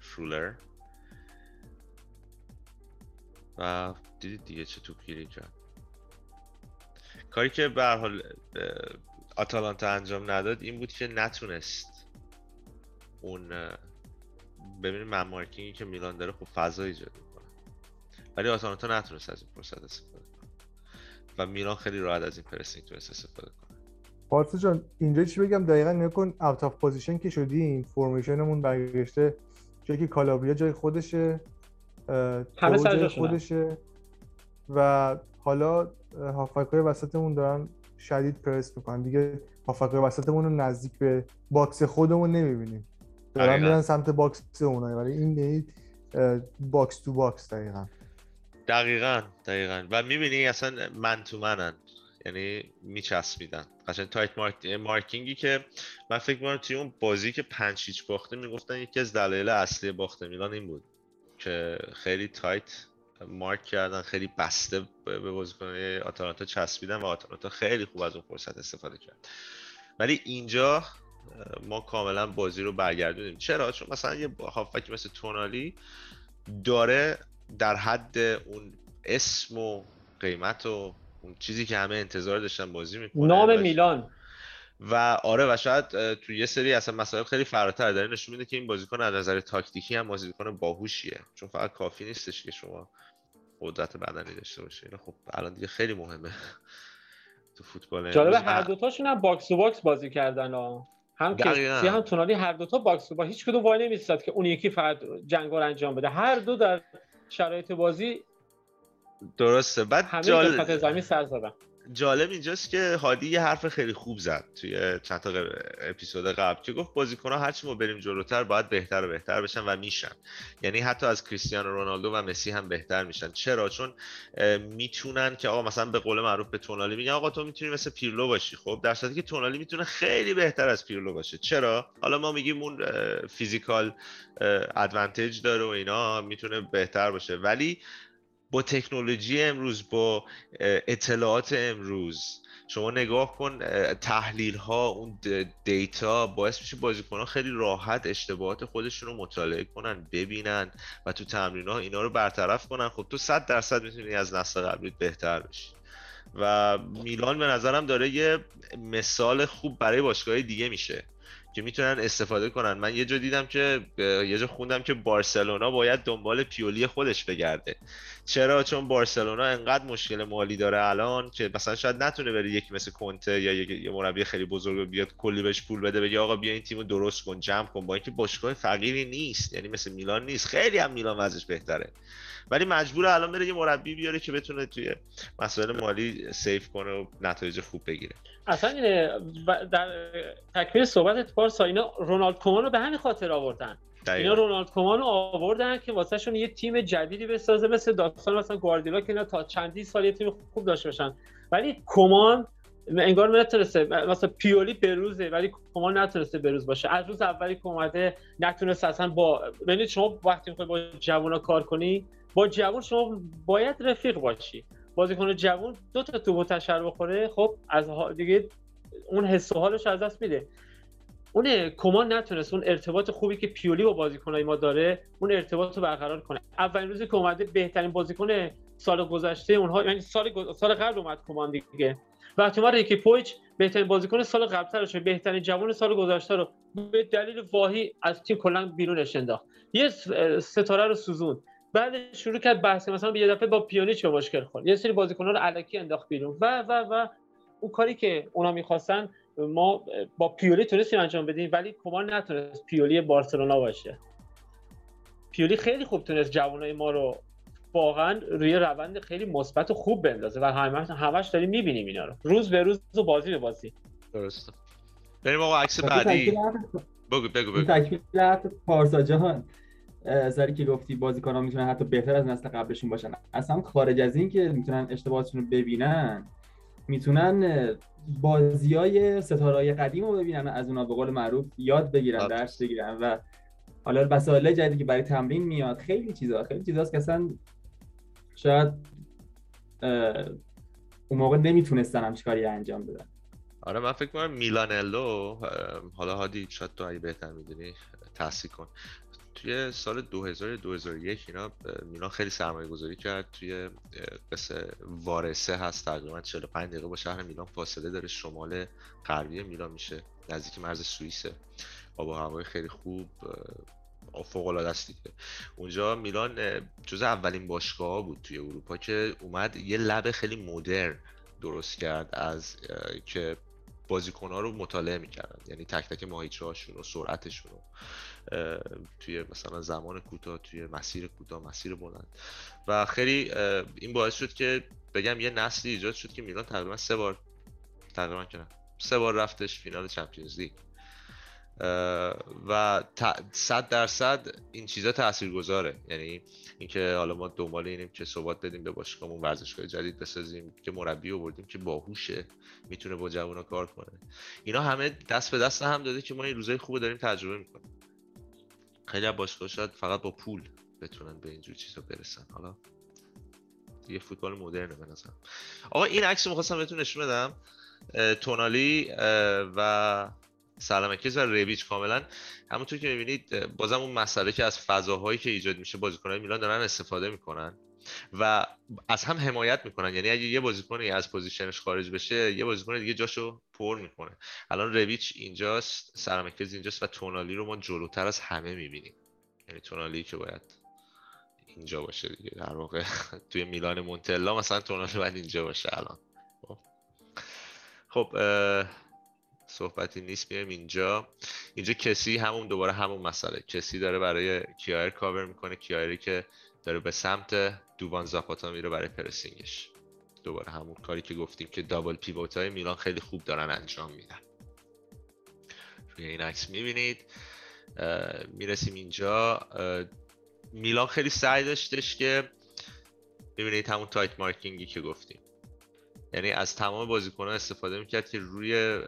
شولر و دیدید دیگه چه توپگیری کرد کاری که به حال آتالانتا انجام نداد این بود که نتونست اون ببینید man marking ی که میلان داره خب فضا ایجاد می‌کنه. ولی آتالانتا نتونست از این فرصت استفاده کنه. و میلان خیلی راحت از این pressing تونست استفاده کنه. پارسا جان اینجا چی بگم؟ دقیقا نکن out of position که شدیم. formation مون برگشته. جایی که کالابریا جای خودشه همه سر جای خودشه. و حالا هافبکای وسطمون دارن شدید پرس می‌کنن. دیگه هافکای وسطمون رو نزدیک به box خودمون نمی‌بینیم. دارن میرن سمت box اونایی ولی این نیست box to box دقیقا. دقیقا دقیقا. و می‌بینی اصلا man to man ن. یعنی میچسبیدن. قشنگ tight mark... marking ی که من فکر می‌کنم توی اون بازی که پنج هیچ باخته می‌گفتن یکی از دلایل اصلی باخته میلان این بود که خیلی tight mark کردن خیلی بسته به بازیکن آتالانتا چسبیدن و آتالانتا خیلی خوب از اون فرصت استفاده کرد. ولی اینجا ما کاملا بازی رو برگردونیم. چرا؟ چون مثلا یه هافکی مثل تونالی داره در حد اون اسم و قیمت و اون چیزی که همه انتظار داشتن بازی می‌کنه نام میلان. و آره و شاید تو یه سری اصلا مسائل خیلی فراتر. داره نشون میده که این بازیکن از نظر تاکتیکی هم بازیکن باهوشیه. چون فقط کافی نیستش که شما قدرت بدنی داشته باشه اینو خب الان دیگه خیلی مهمه. تو فوتبال جالبه هر دوتاشون هم box to box بازی کردن ها. هم کسی هم تونالی هر دوتا box to با هیچ کدوم وای نمیستاد که اون یکی فقط جنگ انجام بده. هر دو در شرایط بازی درسته. بعد همه جال... زمین سر زدن جالب اینجاست که هادی یه حرف خیلی خوب زد توی چند تا اپیزود قبل که گفت بازیکن‌ها هرچی ما بریم جلوتر باید بهتر و بهتر بشن و میشن. یعنی حتی از کریستیانو رونالدو و مسی هم بهتر میشن. چرا؟ چون می‌تونن که آقا مثلا به قول معروف به تونالی میگن آقا تو می‌تونی مثل پیرلو باشی. خب در صورتی که تونالی می‌تونه خیلی بهتر از پیرلو باشه. چرا؟ حالا ما میگیم اون فیزیکال ادوانتج داره و اینا می‌تونه بهتر باشه. ولی با تکنولوژی امروز با اطلاعات امروز. شما نگاه کن تحلیل ها اون دیتا باعث میشه بازیکن ها خیلی راحت اشتباهات خودشون رو مطالعه کنن ببینن و تو تمرین ها اینا رو برطرف کنن. خب تو صد درصد می‌تونی از نسل قبلیت بهتر بشی. و میلان به نظرم داره یه مثال خوب برای باشگاه دیگه میشه. که می‌تونن استفاده کنن. من یه جا دیدم که یه جا خوندم که بارسلونا باید دنبال پیولی خودش بگرده. چرا؟ چون بارسلونا انقدر مشکل مالی داره الان که مثلا شاید نتونه بره یکی مثل کنته یا یه مربی خیلی بزرگ بیاد کلی بهش پول بده بگه آقا بیا این تیمو درست کن جمع کن. با اینکه باشگاه فقیری نیست یعنی مثل میلان نیست. خیلی هم میلان وضعش بهتره. ولی مجبور الان بره یه مربی بیاره که بتونه توی مسائل مالی سیف کنه و نتایج خوب بگیره. اصلا اینه در تکمیل صحبت پارسا اینا رونالد کومان رو به همین خاطر آوردن. اینا رونالد کومان رو آوردن که واسه شون یه تیم جدیدی بسازه مثل داستان مثلا گواردیولا که اینا تا چندی سال یه تیم خوب داشته باشن. ولی کومان انگار نتونسته مثلا پیولی بروزه ولی کمان نتونسته بروز باشه. از روز اولی که اومده نتونسته اصلا با ببینید شما وقتی می‌خوای با جوونا کار کنی با جوون شما باید رفیق باشی. بازیکن جوون دو تا توپ تشر بخوره خب از دیگه اون حس و حالش از دست میده. اون کمان نتونست اون ارتباط خوبی که پیولی با بازیکنای ما داره اون ارتباط رو برقرار کنه. اولین روزی که اومده بهترین بازیکن سال گذشته اونها یعنی سال سال قبل اومد کمان دیگه. وقتی ما ریکی پویچ بهترین بازیکن سال قبلترش بهترین جوان سال گذشته رو به دلیل واهی از تیم کلا بیرونش انداخت. یه ستاره رو سوزون بعد شروع کرد بحث مثلا یه دفعه با پیونیچ به مشکل خورد؟ یه سری بازیکن‌ها رو علکی انداخت بیرون و و و اون کاری که اونا می‌خواستن ما با پیولی تونستیم انجام بدیم ولی کمان نتونست پیولی بارسلونا باشه. پیولی خیلی خوب تونست جوانای ما رو واقعا روی روند خیلی مثبت و خوب بندازه و همش همش داریم می‌بینیم اینا رو. روز به روز و بازی به بازی. درسته. بریم آقا عکس بعدی. بگو بگو بگو. تکمیل پارسا جهان زری که گفتی بازیکن‌ها می‌تونن حتی بهتر از نسل قبلشون باشن. اصلا خارج از این که می‌تونن اشتباهاتشون رو ببینن می‌تونن بازی های ستاره قدیم رو ببینن از اونا به قول معروف یاد بگیرن درس بگیرن و حالا وسایل جدیدی که برای تمرین میاد خیلی چیزا خیلی چیزاست که اصلا شاید اون موقع نمی‌تونستن هم چیکاری انجام بدن. آره من فکر کنم میلانلو حالا هادی شاید تو اگه بهتر می‌دونی تحصیل کن. توی سال 2000 2001 اینا میلان خیلی سرمایه گذاری کرد. توی قصه وارسه هست تقریبا 45 دقیقه با شهر میلان فاصله داره شمال غربی میلان میشه نزدیک مرز سوئیسه. و هوای خیلی خوب فوق العاده است اونجا میلان جز اولین باشگاه بود توی اروپا که اومد یه لب خیلی مدرن درست کرد از که بازیکنها رو مطالعه می‌کردن. یعنی تک تک ماهیچه هاشون و سرعتشون رو. توی مثلا زمان کوتاه توی مسیر کوتاه مسیر بلند. و خیلی این باعث شد که بگم یه نسلی ایجاد شد که میلان تقریبا سه بار تقریبا کنم سه بار رفتش فینال چمپیونز لیگ. و صد درصد این چیزا تاثیرگذاره. یعنی اینکه حالا ما دنبال اینیم که ثبات بدیم به باشگاهمون ورزشگاه جدید بسازیم که مربی آوردیم که باهوشه می‌تونه با جوونا کار کنه. اینا همه دست به دست هم داده که ما این روزای خوب داریم تجربه می‌کنیم. خیلی از باشگاه شاید فقط با پول بتونن به اینجور چیزا برسن. حالا یه فوتبال مدرنه به نظر آقا این عکس رو می‌خواستم بهتون نشون بدم. تونالی و سلامکیز و رویچ. کاملا همونطور که می‌بینید بازم اون مسئله که از فضاهایی که ایجاد میشه بازیکنهای میلان دارن استفاده می‌کنن و از هم حمایت می‌کنن. یعنی اگه یه بازیکنی از پوزیشنش خارج بشه یه بازیکن دیگه جاشو پر می‌کنه. الان رویچ اینجاست سرمکز اینجاست و تونالی رو ما جلوتر از همه می‌بینیم. یعنی تونالی که باید اینجا باشه دیگه. در واقع توی میلان مونتلا مثلا تونالی باید اینجا باشه الان. خب, خب، صحبتی نیست بیایم اینجا. اینجا کسی همون دوباره همون مسئله. کسی داره برای کیایر کاور می‌کنه کیایری که داره به سمت دوبان زاپاتا میره برای پرسینگش. دوباره همون کاری که گفتیم که دابل پیوت های میلان خیلی خوب دارن انجام میدن. روی این عکس می‌بینید. می‌رسیم اینجا. میلان خیلی سعی داشتش که می‌بینید همون tight marking ی که گفتیم. یعنی از تمام بازیکن استفاده می‌کرد که روی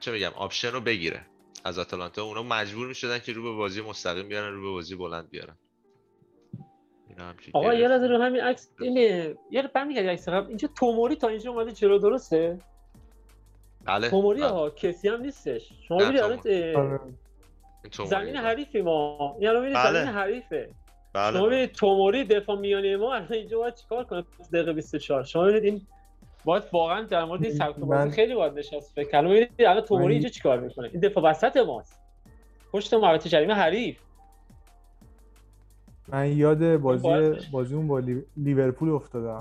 چه بگم option رو بگیره از آتالانتا. اونا مجبور می‌شدن که رو به بازی مستقیم بیارن رو به بازی بلند بیارن. آقا یه لحظه رو همین عکس اینه یه برمیگردی عکس قبل. اینجا توموری تا اینجا اومده چرا درسته؟ بله. توموری بله. ها کسی هم نیستش. شما ببینید آره. زمین حریفی ما. یعنی ببینید بله. زمین حریفه. بله. شما ببینید توموری دفاع میانی ما الان اینجا باید چیکار کنه؟ دقیقه 24 شما ببینید این باید واقعا در مورد این سبک بازی خیلی باید نشست فکر کنم ببینید الان توموری اینجا چیکار می‌کنه؟ این دفاع وسط ماست. پشت محوطه جریمه حریف. من یاد بازی بازیمون با لیورپول افتادم.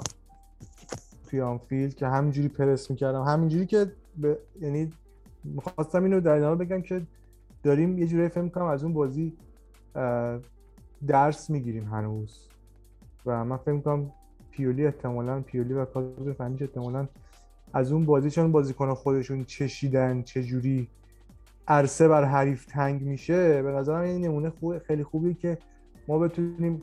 توی آنفیلد که همینجوری پرس می‌کردم. همینجوری که به... یعنی می‌خواستم اینو در ادامه بگم که داریم یه جوری فهم کنم از اون بازی درس می‌گیریم هنوز. و من فکر کنم پیولی احتمالا پیولی و کادر فنیش احتمالا از اون بازی چون بازیکن خودشون چشیدن چه جوری عرصه بر حریف تنگ میشه به نظرم این نمونه خوب خیلی خوبی که ما بتونیم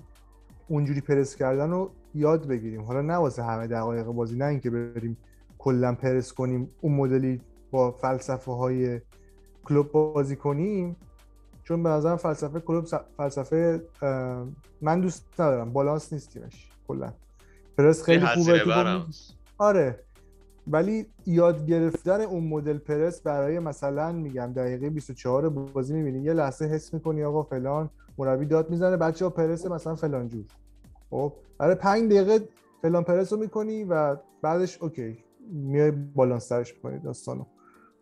اونجوری پرس کردن رو یاد بگیریم. حالا نه همه دقایق بازی نه اینکه بریم کلا پرس کنیم اون مدلی با فلسفه های کلوب بازی کنیم. چون به نظرم فلسفه کلوب فلسفه من دوست ندارم بالانس نیستیمش کلا. پرس خیلی خوبه آره. ولی یاد گرفتن اون مدل پرس برای مثلا میگم دقیقه 24 بازی می‌بینی یه لحظه حس می‌کنی آقا فلان مربی داد می‌زنه بچه ها پرس مثلا فلان جور. خب؟ برای 5 دقیقه فلان پرس رو می‌کنی و بعدش اوکی میای بالانس سرش می‌کنی داستانو.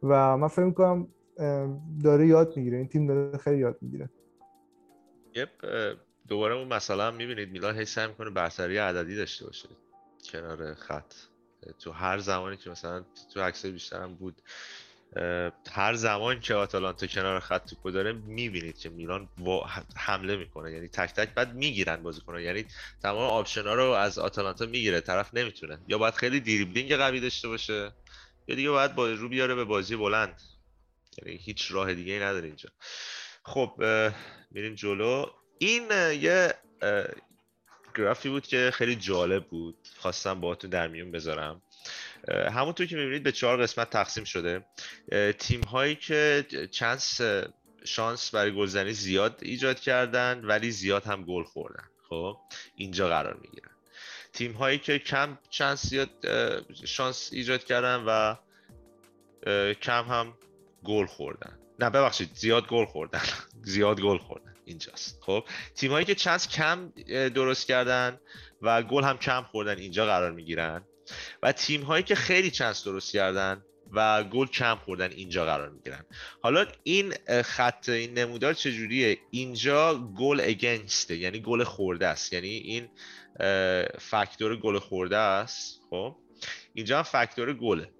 و من فکر می‌کنم داره یاد می‌گیره این تیم داره خیلی یاد می‌گیره. یپ دوباره اون مثلا می‌بینید میلان هی سعی می‌کنه برتری عددی داشته باشه کنار خط. تو هر زمانی که مثلا تو عکسای بیشترم بود هر زمان که آتالانتا کنار خط توپو داره می‌بینید که میلان حمله می‌کنه. یعنی تک تک بعد می‌گیرن بازیکن‌ها. یعنی تمام آپشنا رو از آتالانتا می‌گیره طرف نمی‌تونه. یا باید خیلی دریبلینگ قوی داشته باشه یا دیگه باید با رو بیاره به بازی بلند. یعنی هیچ راه دیگه ای نداره اینجا. خب میریم جلو. این یه گرافی بود که خیلی جالب بود. خواستم باهاتون در میون بذارم. همونطور که می‌بینید به چهار قسمت تقسیم شده. تیم هایی که چانس شانس برای گلزنی زیاد ایجاد کردن ولی زیاد هم گل خوردن. خب؟ اینجا قرار می‌گیرن. تیم هایی که کم چانس زیاد شانس ایجاد کردن و کم هم گل خوردن. نه ببخشید زیاد گل خوردن. زیاد گل خوردن. اینجاست. خب تیم هایی که چانس کم درست کردن و گل هم کم خوردن اینجا قرار می‌گیرن. و تیم هایی که خیلی چانس درست کردن و گل کم خوردن اینجا قرار می‌گیرن. حالا این خط این نمودار چجوریه؟ اینجا گل اگنسته یعنی گل خورده است. یعنی این فاکتور گل خورده است. خب اینجا فاکتور گله.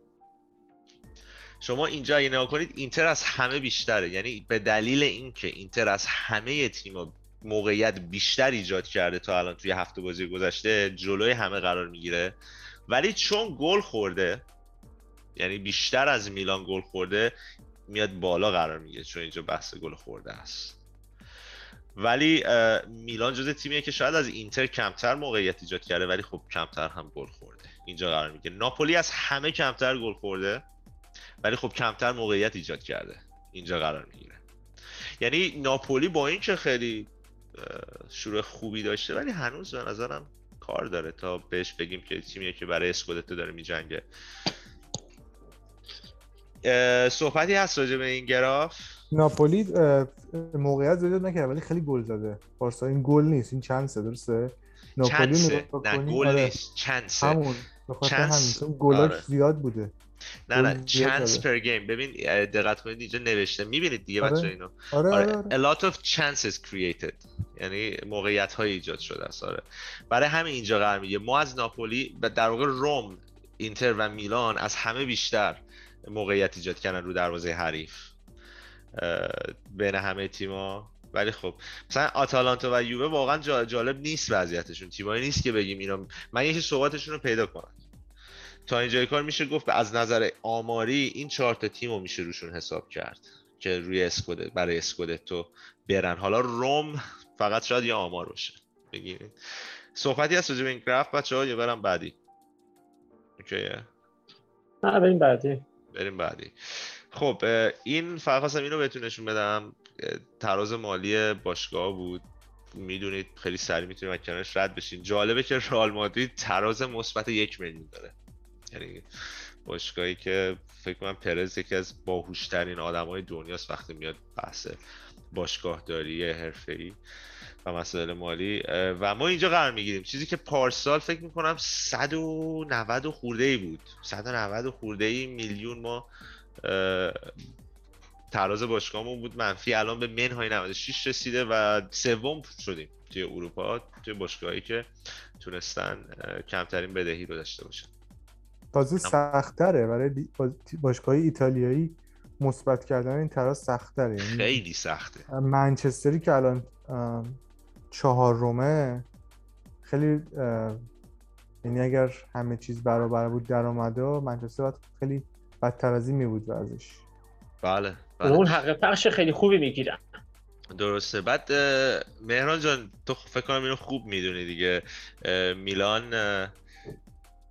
شما اینجا اگه نگاه کنید اینتر از همه بیشتره. یعنی به دلیل اینکه اینتر از همه تیم‌ها موقعیت بیشتر ایجاد کرده تا الان توی هفته بازی گذشته جلوی همه قرار می‌گیره. ولی چون گل خورده یعنی بیشتر از میلان گل خورده میاد بالا قرار می‌گیره چون اینجا بحث گل خورده است. ولی میلان جز تیمیه که شاید از اینتر کمتر موقعیت ایجاد کرده ولی خب کمتر هم گل خورده. اینجا قرار می‌گیره. ناپولی از همه کمتر گل خورده. ولی خب کمتر موقعیت ایجاد کرده. اینجا قرار می‌گیره. یعنی ناپولی با اینکه خیلی شروع خوبی داشته ولی هنوز به نظرم کار داره. تا بهش بگیم که تیمیه که برای اسکودتو داره میجنگه. صحبتی هست راجع به این گراف؟ ناپولی موقعیت زیاد نکرده ولی خیلی گل زده. پارسا این گل نیست. این چانسه درسته؟ ناپولی نه گل آره. نیست. چانسه. همون. چانس. گلاش آره. زیاد بوده. نه نه چانس پر گیم ببین دقت کنید اینجا نوشته. می‌بینید دیگه آره. بچه اینو. آره, آره, آره. a lot of chances created. یعنی موقعیت های ایجاد شده است آره. برای همین اینجا قرار میگه ما از ناپولی و در واقع روم اینتر و میلان از همه بیشتر موقعیت ایجاد کردن رو دروازه حریف بین همه تیما ولی خب مثلا آتالانتا و یووه واقعا جالب نیست وضعیتشون. تیمایی نیست که بگیم اینا. من یکی صحبتشون رو پیدا کنم. تا اینجای کار میشه گفت از نظر آماری این چهار تا تیم رو میشه روشون حساب کرد که روی اسکودت برای اسکودتو برن. حالا روم فقط شاید یه آمار باشه. بگیرید صحبتی هست راجع به این گراف؟ بچه ها یا برم بعدی. اوکیه نه بریم بعدی. بریم بعدی. خب این فقط اینو بهتون نشون بدم. تراز مالی باشگاه بود. می‌دونید خیلی سریع می‌تونید از کنارش رد بشین. جالبه که رئال مادرید تراز مثبت یک میلیون داره. یعنی باشگاهی که فکر کنم پرز یکی از باهوشترین آدمای دنیاست وقتی میاد بحث باشگاهداری حرفه‌ای و مسائل مالی. و ما اینجا قرار می‌گیریم. چیزی که پارسال فکر می‌کنم 190 خورده ای بود. 190 خورده ای میلیون ما تراز باشگاهمون بود. منفی الان به منهای 96 رسیده و سوم شدیم توی اروپا توی باشگاهی که تونستن کمترین بدهی رو داشته باشن. تازه سختره برای باشگاه ایتالیایی مثبت کردن این تراز سختره یعنی خیلی سخته. منچستری که الان چهار رومه خیلی یعنی اگر همه چیز برابر بود درآمده منچستر باید خیلی بدتر از این می بود ورزش. بله, بله. اون حق پخش خیلی خوبی می‌گیرن. درسته. بعد مهران جان تو فکر کنم اینو خوب می‌دونی دیگه. میلان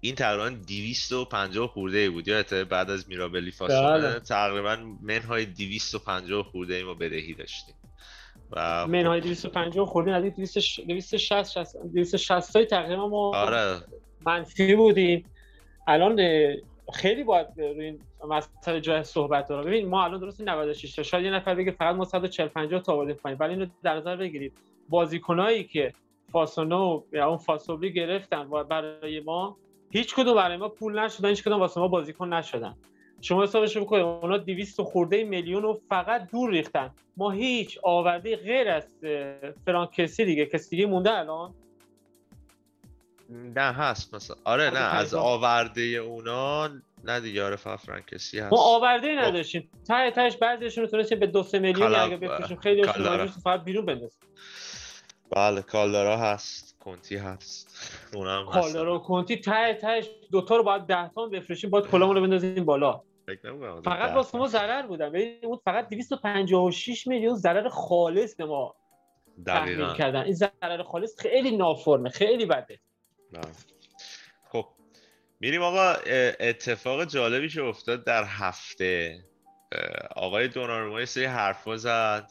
این تقریبا 250 خورده بود یادته؟ بعد از میرابلی فاصله. بله. تقریبا منهای 250 خورده ای ما بدهی داشتیم. و منهای 250 خورده از 260 260 تای تقریبا ما آره. منفی بودیم. الان خیلی باید روی این مسئله جای صحبت دارم. ببین ما الان درست 96 تا شاید یه نفر بگه فقط ما 140 50 تا آوردیم پایین ولی اینو در نظر بگیرید. بازیکنایی که فاسونو یا اون فاسوبلی گرفتن و برای ما هیچ کدوم برای ما پول نشدن هیچ کدوم واسه ما بازیکن نشدن. شما حسابش بکنید اونا 200 خورده میلیون رو فقط دور ریختن. ما هیچ آورده غیر از فرانکسی دیگه کسی دیگه مونده الان؟ نه هست مثلا. آره نه از آورده اونا نه دیگه آره فرانکسی هست. ما آورده ای نداشتیم. ته تهش بعضیشون تونستیم به دو سه میلیون اگه بفروشیم خیلی فقط بیرون بندازیم. بله کالدارا هست. کنتی هست. اونم هست کالدارا و کنتی ته تهش دوتا رو باید ده تا بفروشیم باید کلامون رو بندازیم بالا. فقط واسه ما ضرر بودن اون فقط 256 میلیون ضرر خالص به ما تحمیل کردن. این ضرر خالص خیلی نافرمه خیلی بده. خب میریم آقا. اتفاق جالبی که افتاد در هفته. آقای دونارما یه سری حرفا زد.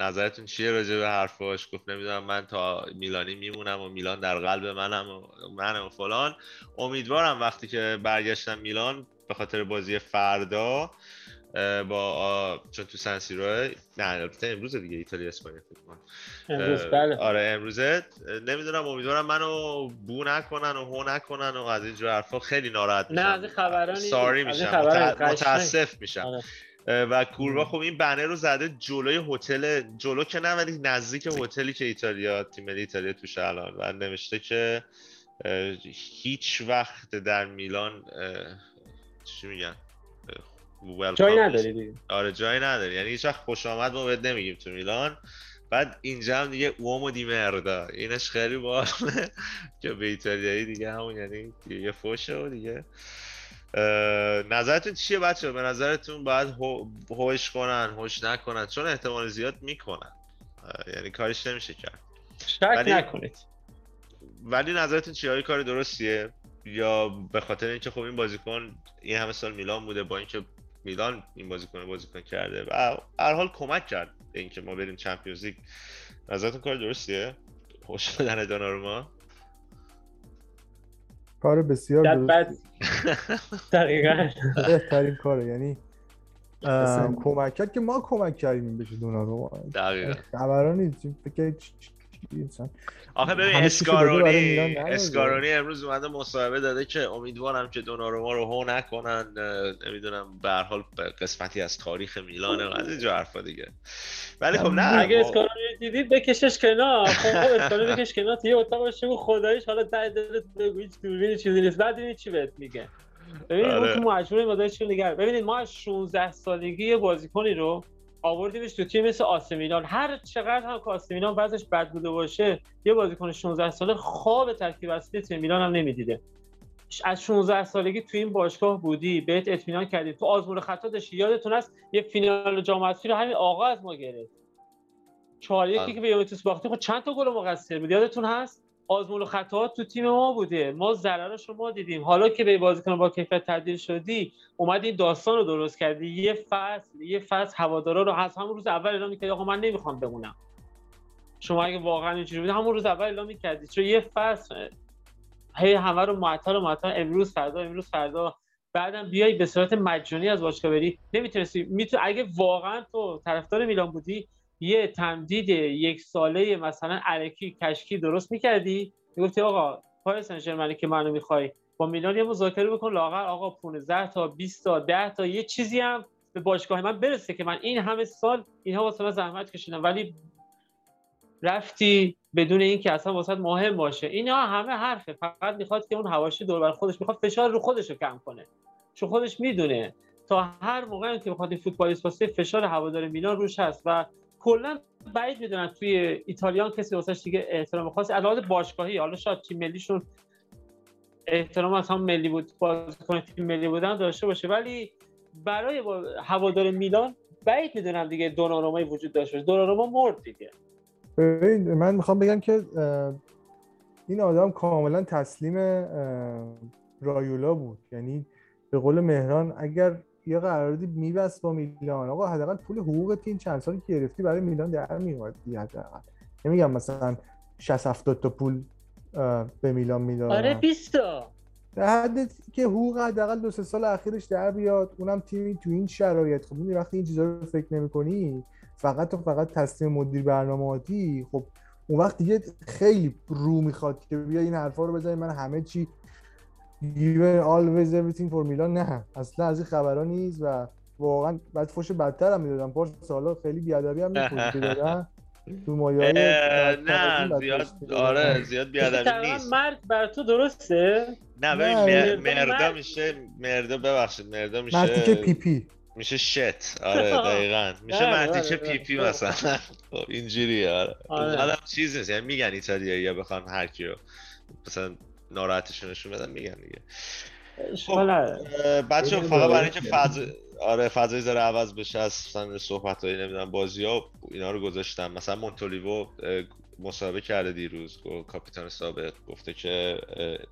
نظرتون چیه راجع به حرفاش؟ گفت نمی‌دونم من تا میلانی میمونم و میلان در قلب منم و منم و فلان. امیدوارم وقتی که برگشتم میلان به خاطر بازی فردا با چون تو سنسیرو نه البته امروز دیگه ایتالیا اسپانیا فکر کنم امروز بله. آره امروزه. نمی‌دونم امیدوارم منو بو نکنن و هو نکنن و از اینجور حرفا خیلی ناراحت میشم. نه از خبرانی ساری میشم متاسف میشم. آره. و کوربا خب این بنر رو زده جلوی هتل جلو که نه ولی نزدیک هتلی که ایتالیا تیم ملی ایتالیا توش الان. و نوشته که هیچ وقت در میلان چی میگن؟ جای نداری دیگه. آره جای نداری. یعنی هیچ وقت خوش آمد ما بهت نمیگیم تو میلان. بعد اینجا هم دیگه اومو دی مردا. اینش خیلی باحاله که به ایتالیایی دیگه همون یعنی یه فوشه و دیگه. نظرتون چیه بچه به نظرتون باید هوش کنن هوش نکنن؟ چون احتمال زیاد می‌کنن. یعنی کارش نمیشه کرد. شک ولی... نکنید. ولی نظرتون چیه؟ های کار درستیه؟ یا به خاطر اینکه خب این بازیکن این همه سال میلان بوده با اینکه میلان این بازیکن بازیکن کرده و هر حال کمک کرد به اینکه ما بریم چمپیونز لیگ. نظرتون کار درستیه؟ خوش دادن دوناروما؟ کار بسیار درست. دقیقا. بهترین کاره. یعنی کمک کرد که ما کمک کردیم بشه دوناروما دقیقا. خبران نیست. فکر آخه ببین اسکارونی اسکارونی امروز اومده مصاحبه داده که امیدوارم که دوناروما رو هو نکنن نمی‌دونم به هر حال قسمتی از تاریخ میلانه و از اینجا حرفا دیگه. ولی خب نه اگه اسکارونی دیدید بکشش کنار. خب اسکارونی بکش کنار. توی اتاق باشه خداییش حالا ته دلت بگو هیچ دوربین چیزی نیست بعد چی بهت میگه. ببینید آره. تو مجبور ببینید ما از 16 سالگی یه بازیکنی رو آوردیمش تو تیم مثل آسمینان هر چقدر هم که آسمینان وضعش بد بوده باشه یه بازیکن 16 ساله خواب ترکیب اصلی تیم میلان هم نمی‌دیده. از 16 سالگی تو این باشگاه بودی بهت اطمینان کردی تو آزمون خطا داشتی. یادتون هست یه فینال جام رو همین آقا از ما گرفت. 4 یکی آره. که به یوونتوس باختیم خب چند تا گل مقصر بود؟ یادتون هست؟ آزمون و خطاات تو تیم ما بوده. ما ضررش رو ما دیدیم. حالا که به بازیکن با کیفیت تبدیل شدی اومدی این داستان رو درست کردی. یه فصل یه فصل هوادارا رو از همون روز اول اعلام می‌کردی آقا من نمی‌خوام بمونم. شما اگه واقعا اینجوری بود همون روز اول اعلام می‌کردی. چون یه فصل هی همه رو معطل و معطل امروز فردا امروز فردا. بعدم بیای به صورت مجانی از باشگاه بری نمی‌تونستی میتون اگه واقعا تو طرفدار میلان بودی یه تمدید یک ساله مثلا علکی کشکی درست می‌کردی؟ می‌گفتی آقا پاریس سن که منو می‌خوای با میلان یه مذاکره بکن لاغر آقا 15 تا 20 تا 10 تا یه چیزی هم به باشگاه من برسه که من این همه سال اینها واسه من زحمت کشیدم. ولی رفتی بدون اینکه اصلا واسه مهم باشه. اینا همه حرفه. فقط می‌خواد که اون حواشی دور بر خودش می‌خواد فشار رو خودش رو کم کنه. چون خودش می‌دونه تا هر موقعی که بخواد فوتبالیست واسه فشار هوادار میلان روش هست و کلا بعید می‌دونم توی ایتالیان کسی واسش دیگه احترام خاصی علاوه باشگاهی حالا شاید تیم ملیشون احترام از هم ملی بود بازیکن تیم ملی بودن داشته باشه. ولی برای هوادار میلان بعید می‌دونم دیگه دونارومای وجود داشته باشه. دوناروما مرد دیگه. من می‌خوام بگم که این آدم کاملا تسلیم رایولا بود. یعنی به قول مهران اگر یه قراردادی میبست با میلان. آقا حداقل پول حقوق این چند سالی که گرفتی برای میلان در میومد حداقل. نمیگم مثلا 60 70 تا پول به میلان می‌داد آره 20 تا. در حد که حقوق حداقل دو سه سال اخیرش در بیاد. اونم تیمی تو این شرایط. خب می‌دونی وقتی این چیزا رو فکر نمی‌کنی فقط و فقط تصمیم مدیر برنامه‌ای خب اون وقت دیگه خیلی رو می‌خواد که بیا این حرفا رو بزنی. من همه چی given always everything for میلان نه اصلا از این خبرها نیست و واقعا بعد فوش بدتر هم می‌دادن پار سالا خیلی بیادبی هم می‌دادن تو مایه نه زیاد آره زیاد بیادبی نیست. مرد بر تو درسته؟ نه ببین مردا میشه مردا ببخشید مردا میشه مرتیکه پی پی. میشه شت. آره دقیقا. میشه آره، مرتیکه آره، پی پی آره. مثلا. خب، اینجوریه آره. اونقدر چیز نیست. یعنی میگن ایتالیایی یا بخوان هر کی رو مثلا ناراحتشون نشون بدن میگن دیگه. خب بچه فقط برای اینکه فضا آره فضای ذره عوض بشه از مثلا صحبت هایی نمی‌دونم بازی ها اینا رو گذاشتم مثلا مونتولیوو مصاحبه کرده دیروز کاپیتان سابق. گفته که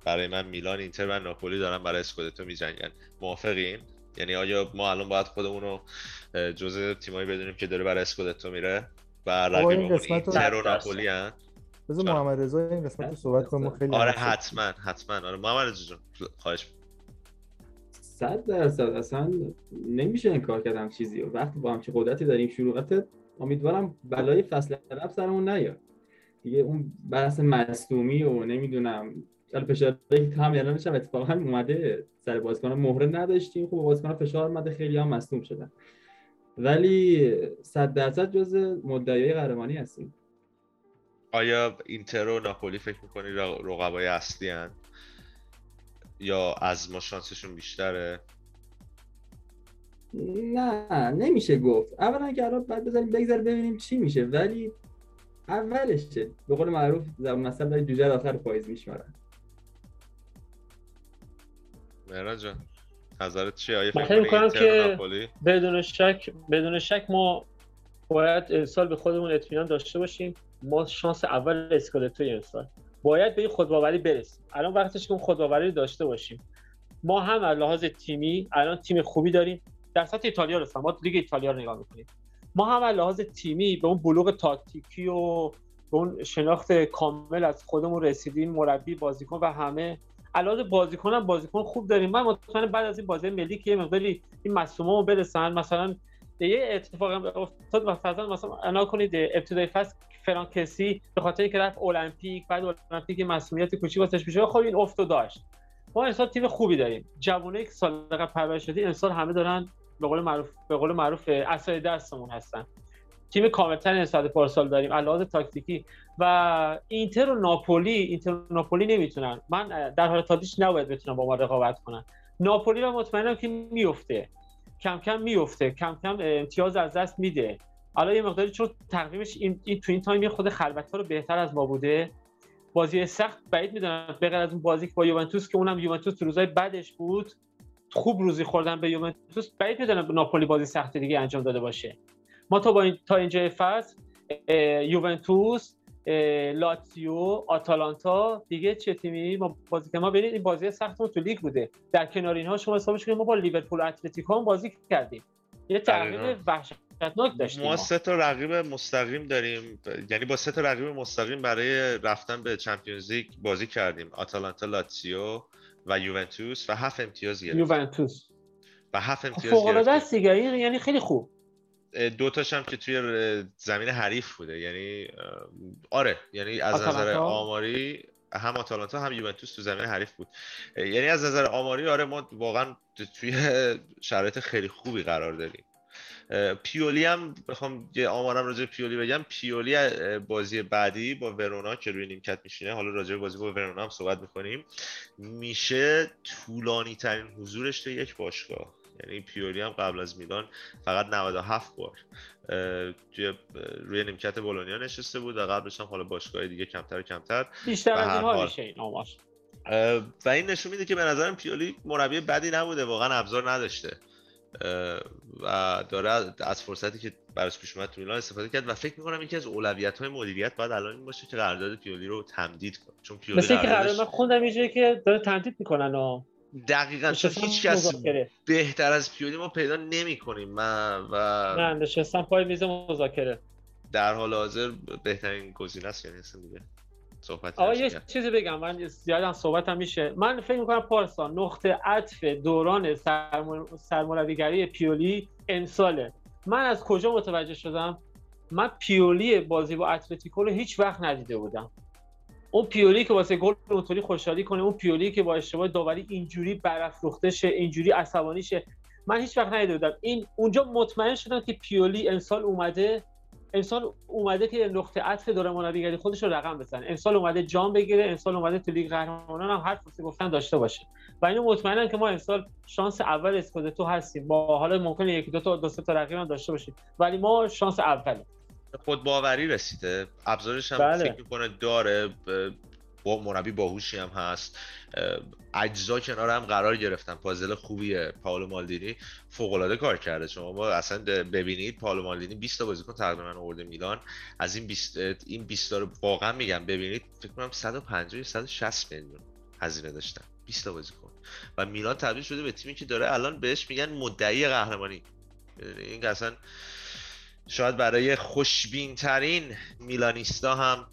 برای من میلان اینتر و ناپولی دارن برای اسکودتو میجنگن. موافقین؟ یعنی آیا ما الان باید خودمون رو جزء تیمایی بدونیم که داره برای اسکودتو میره و رقیبمون اینتر و ناپولی هن؟ بذار محمد رضا این قسمت رو صحبت کنیم خیلی آره حتما حتما. آره محمد رضا جون خواهش. صد درصد. اصلا نمیشه انکار کردم چیزی. وقتی با همچین قدرتی داریم شروعات امیدوارم بلای فصل رفت سرمون نیاد. دیگه اون بحث مصدومی و نمی‌دونم. حالا فشار که هم الانش هم اتفاقا اومده. سر بازیکن مهره نداشتیم. خب بازیکن فشار اومده خیلی هم مصدوم شدن. ولی صد درصد جز مدعیای قهرمانی هستیم. آیا اینتر و ناپولی فکر می‌کنی رقبای اصلی هن؟ یا از ما شانسشون بیشتره؟ نه نمیشه گفت. اولا که الان بعد بذاریم بگذار ببینیم چی میشه ولی اولشه. به قول معروف زبان مثلا داری جوجه آخر پاییز میشمارن مهران جان نظرت چیه؟ آیا فکر می‌کنم که بدون شک بدون شک ما باید امسال به خودمون اطمینان داشته باشیم. ما شانس اول اسکالتوی امسال باید به این خودباوری برسیم. الان وقتش که اون خودباوری داشته باشیم. ما هم از لحاظ تیمی الان تیم خوبی داریم. در سطح ایتالیا رسن ما لیگ ایتالیا رو نگاه می‌کنیم. ما هم از لحاظ تیمی به اون بلوغ تاکتیکی و به اون شناخت کامل از خودمون رسیدیم مربی بازیکن و همه. علاوه بازیکن هم بازیکن خوب داریم. من مطمئنم بعد از این بازی ملی که یه مقداری این مصومو برسن. مثلا یه اتفاق افتاد مثلا مثلا انا کنید ابتدای فصل فرانکسی به خاطر اینکه رفت المپیک بعد المپیک مسئولیت کوچیک واسش میشه خب این افت داشت. ما امسال تیم خوبی داریم. جوونه که سال قبل پرورش شدی امسال همه دارن به قول معروف به قول معروف عصای دستمون هستن. تیم کاملتر نسبت پارسال داریم علاوه تاکتیکی. و اینتر و ناپولی اینتر و ناپولی نمی‌تونن. من در حال تادیش نباید بتونم با ما رقابت کنن. ناپولی رو مطمئنم که میفته کم کم میفته کم کم امتیاز از دست میده. حالا یه مقداری چون تقویمش این, این تو این time خود خلوت رو بهتر از ما بوده. بازی سخت بعید می‌دونم. به از اون بازی با یوونتوس که اونم یوونتوس تو روزای بعدش بود خوب روزی خوردن به یوونتوس بعید می‌دونم ناپولی بازی سخت دیگه انجام داده باشه. ما تا با این تا اینجا فصل یوونتوس لاتسیو آتالانتا دیگه چه تیمی؟ ما بازی که ما ببینید این بازی سختمون تو لیگ بوده. در کنار اینها شما حسابش کنید ما با لیورپول اتلتیکو هم بازی کردیم. یه تغییر وحشتناک داشتیم ما سه تا رقیب مستقیم داریم. یعنی با سه تا رقیب مستقیم برای رفتن به Champions League بازی کردیم. آتالانتا لاتسیو و یوونتوس و هفت امتیاز گرفتیم. یوونتوس. و هفت امتیاز فوق العاده است یعنی خیلی خوب. دو تاش هم که توی زمین حریف بوده. یعنی آره. یعنی از نظر آماری هم آتالانتا هم یوونتوس تو زمین حریف بود. یعنی از نظر آماری آره ما واقعا توی شرایط خیلی خوبی قرار داریم پیولی هم بخوام یه آمارم راجع پیولی بگم. پیولی بازی بعدی با ورونا که روی نیمکت میشینه. حالا راجع به بازی با ورونا هم صحبت می‌کنیم. میشه طولانی ترین حضورش تو یک باشگاه. یعنی پیولی هم قبل از میلان فقط 97 بار توی روی نیمکت بولونیا نشسته بود و قبلش هم حالا باشگاه دیگه کمتر و کمتر بیشتر از اینها میشه این و این نشون میده که به نظرم پیولی مربی بدی نبوده. واقعا ابزار نداشته. و داره از فرصتی که براش پیش اومد تو میلان استفاده کرد و فکر می‌کنم یکی از اولویت های مدیریت باید الان این باشه که قرارداد پیولی رو تمدید کنه. چون پیولی مثل که قرارداد من خوندم که داره تمدید می‌کنن و دقیقا چون هیچ کس بهتر از پیولی ما پیدا نمی کنیم من و نه نشستم پای میز مذاکره. در حال حاضر بهترین گزینه است یعنی دیگه. صحبت آقا یه چیزی بگم من زیاد صحبت هم میشه. من فکر می‌کنم پارسا نقطه عطف دوران سرمربیگری پیولی امساله. من از کجا متوجه شدم؟ من پیولی بازی با اتلتیکو رو هیچ وقت ندیده بودم. اون پیولی که واسه گل اونطوری خوشحالی کنه اون پیولی که با اشتباه داوری اینجوری برافروخته شه اینجوری عصبانی شه من هیچ وقت ندیده بودم. این اونجا مطمئن شدم که پیولی امسال اومده امسال اومده که نقطه عطف داره مربیگری خودش رو رقم بزنه. امسال اومده جام بگیره امسال اومده تو لیگ قهرمانان هم هر فرصتی گفتن داشته باشه. و اینو مطمئنم که ما امسال شانس اول اسکودتو هستیم. با حالا ممکنه یکی دو تا دو تا رقیب هم داشته باشیم. ولی ما شانس اوله. خود باوری رسیده. ابزارش هم بله. فکر می‌کنه داره. با مربی باهوشی هم هست. اجزا کنار هم قرار گرفتن. پازل خوبیه. پاولو مالدینی فوق العاده کار کرده. شما با اصلا ببینید پاولو مالدینی 20 تا بازیکن تقریبا آورده میلان. از این 20 این 20 تا رو واقعا میگم ببینید فکر کنم 150 160 میلیون هزینه داشتن. 20 تا بازیکن. و میلان تبدیل شده به تیمی که داره الان بهش میگن مدعی قهرمانی. این اصلا شاید برای خوشبین ترین میلانیستا هم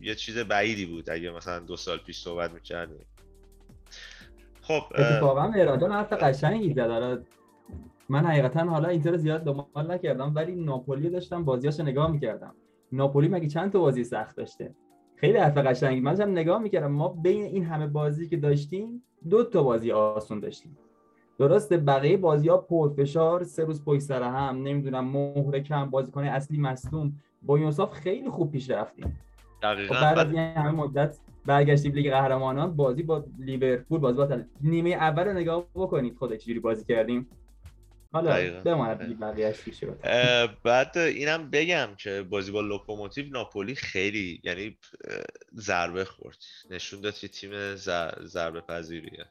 یه چیز بعیدی بود اگه مثلا دو سال پیش صحبت می‌کردیم خب اتفاقا مهران حرف قشنگی زد. من حقیقتا حالا اینتر زیاد دنبال نکردم ولی ناپولی داشتم بازیاشو نگاه می‌کردم. ناپولی مگه چند تا بازی سخت داشته؟ خیلی حرف قشنگی. من هم نگاه می‌کردم ما بین این همه بازی که داشتیم دو تا بازی آسون داشتیم. درسته بقیه بازی ها پرفشار سه روز پشت سر هم نمی‌دونم مهره کم بازیکن اصلی مصدوم. با خیلی خوب پیش رفتیم. دقیقاً. خب بعد از این همه مدت برگشتیم لیگ قهرمانان بازی با لیورپول بازی با نیمه اول رو نگاه بکنید خودش جوری بازی کردیم. حالا بماند بعد اینم بگم که بازی با لوکوموتیو ناپولی خیلی یعنی ضربه خورد. نشون داد که تیم ضربه پذیریه.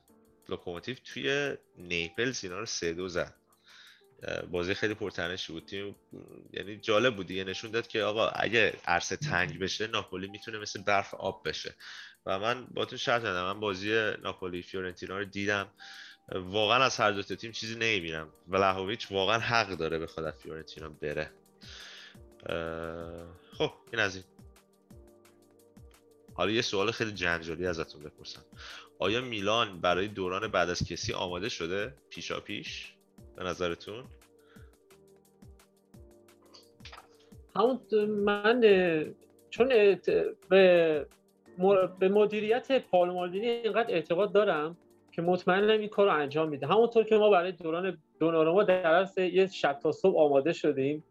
لوکوموتیو توی نیپلز اینا رو سه دو زد. بازی خیلی پرتنشی بود. تیم یعنی جالب بود دیگه نشون داد که آقا اگه عرصه تنگ بشه ناپولی می‌تونه مثل برف آب بشه. و من با تو شرط من بازی ناپولی فیورنتینا رو دیدم. واقعا از هر دو تیم چیزی نمی‌بینم. ولاهوویچ واقعا حق داره به خود فیورنتینا بره. خب این از این. حالا یه سوال خیلی جنجالی ازتون بپرسم. آیا میلان برای دوران بعد از کسی آماده شده؟ پیشا پیش؟ به نظرتون؟ همون من چون به به مدیریت پالمالدینی اینقدر اعتقاد دارم که مطمئنم این کار رو انجام میده. همونطور که ما برای دوران دوناروما در یه شب تا صبح آماده شدیم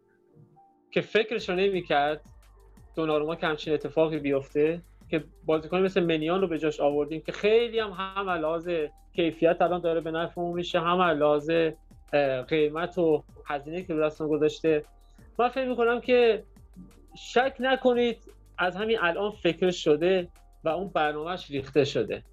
که فکرش رو نمی‌کرد دوناروما که همچین اتفاقی بیفته که بازیکن مثل منیان رو به جاش آوردیم که خیلی هم هم لحاظ کیفیت الان داره به نفعمون میشه هم لحاظ قیمت و هزینه که رو گذاشته. من فکر می‌کنم که شک نکنید از همین الان فکر شده و اون برنامهش ریخته شده.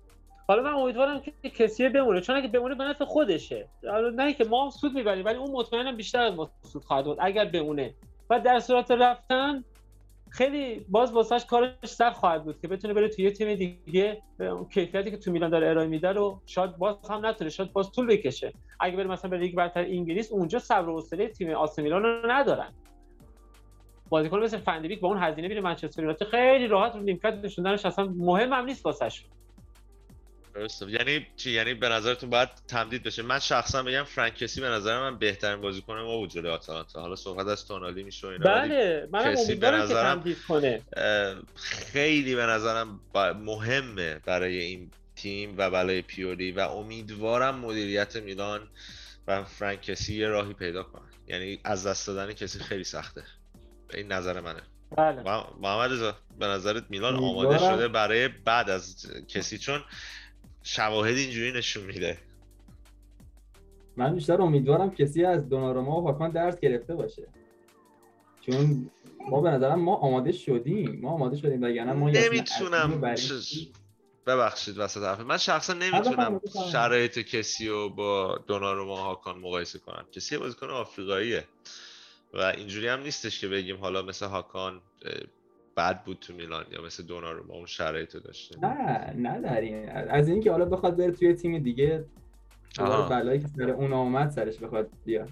حالا من امیدوارم که کسی بمونه چون اگه بمونه به نفع خودشه. حالا نه که ما سود می‌بریم ولی اون مطمئنم بیشتر از ما سود خواهد بود اگر بمونه. و در صورت رفتن خیلی باز واسش کارش سخت خواهد بود که بتونه بره توی تیم دیگه اون کیفیتی که تو میلان داره ارائه میده رو شاید باز هم نتونه شاید باز طول بکشه. اگه بره مثلا به لیگ برتر انگلیس اونجا صبر و حوصله تیم آس میلان رو ندارن. بازیکن مثل فندیبیک با اون هزینه میره منچستر یونایتد. خیلی راحت رو نیمکت نشوندنش اصلا مهم هم نیست واسش درسته. یعنی چی؟ یعنی به نظرتون باید تمدید بشه. من شخصا بگم فرانکسی به نظر من بهترین بازیکن ما بود جلوی آتالانتا. حالا صحبت از تونالی میشه اینا بله منم امیدوارم که تمدید کنه. خیلی به نظرم مهمه برای این تیم و برای پیولی و امیدوارم مدیریت میلان و فرانکسی یه راهی پیدا کنه. یعنی از دست دادن کسی خیلی سخته. این نظر منه. بله. محمد رضا به نظرت میلان آماده شده برای بعد از کسی؟ چون شواهد اینجوری نشون میده. من بیشتر امیدوارم کسی از دوناروما و هاکان درس گرفته باشه. چون ما به نظرم ما آماده شدیم. ما آماده شدیم وگرنه ما نمی‌تونم. ببخشید وسط حرف من شخصا نمی‌تونم شرایط کسی رو با دوناروما و هاکان مقایسه کنم. کسی بازیکن آفریقاییه. و اینجوری هم نیستش که بگیم حالا مثل هاکان بد بود تو میلان یا مثل دوناروما اون شرایطو داشته؟ نه این از اینکه حالا بخواد بره توی تیم دیگه بلایی که سر اون آمد سرش بخواد بیاد.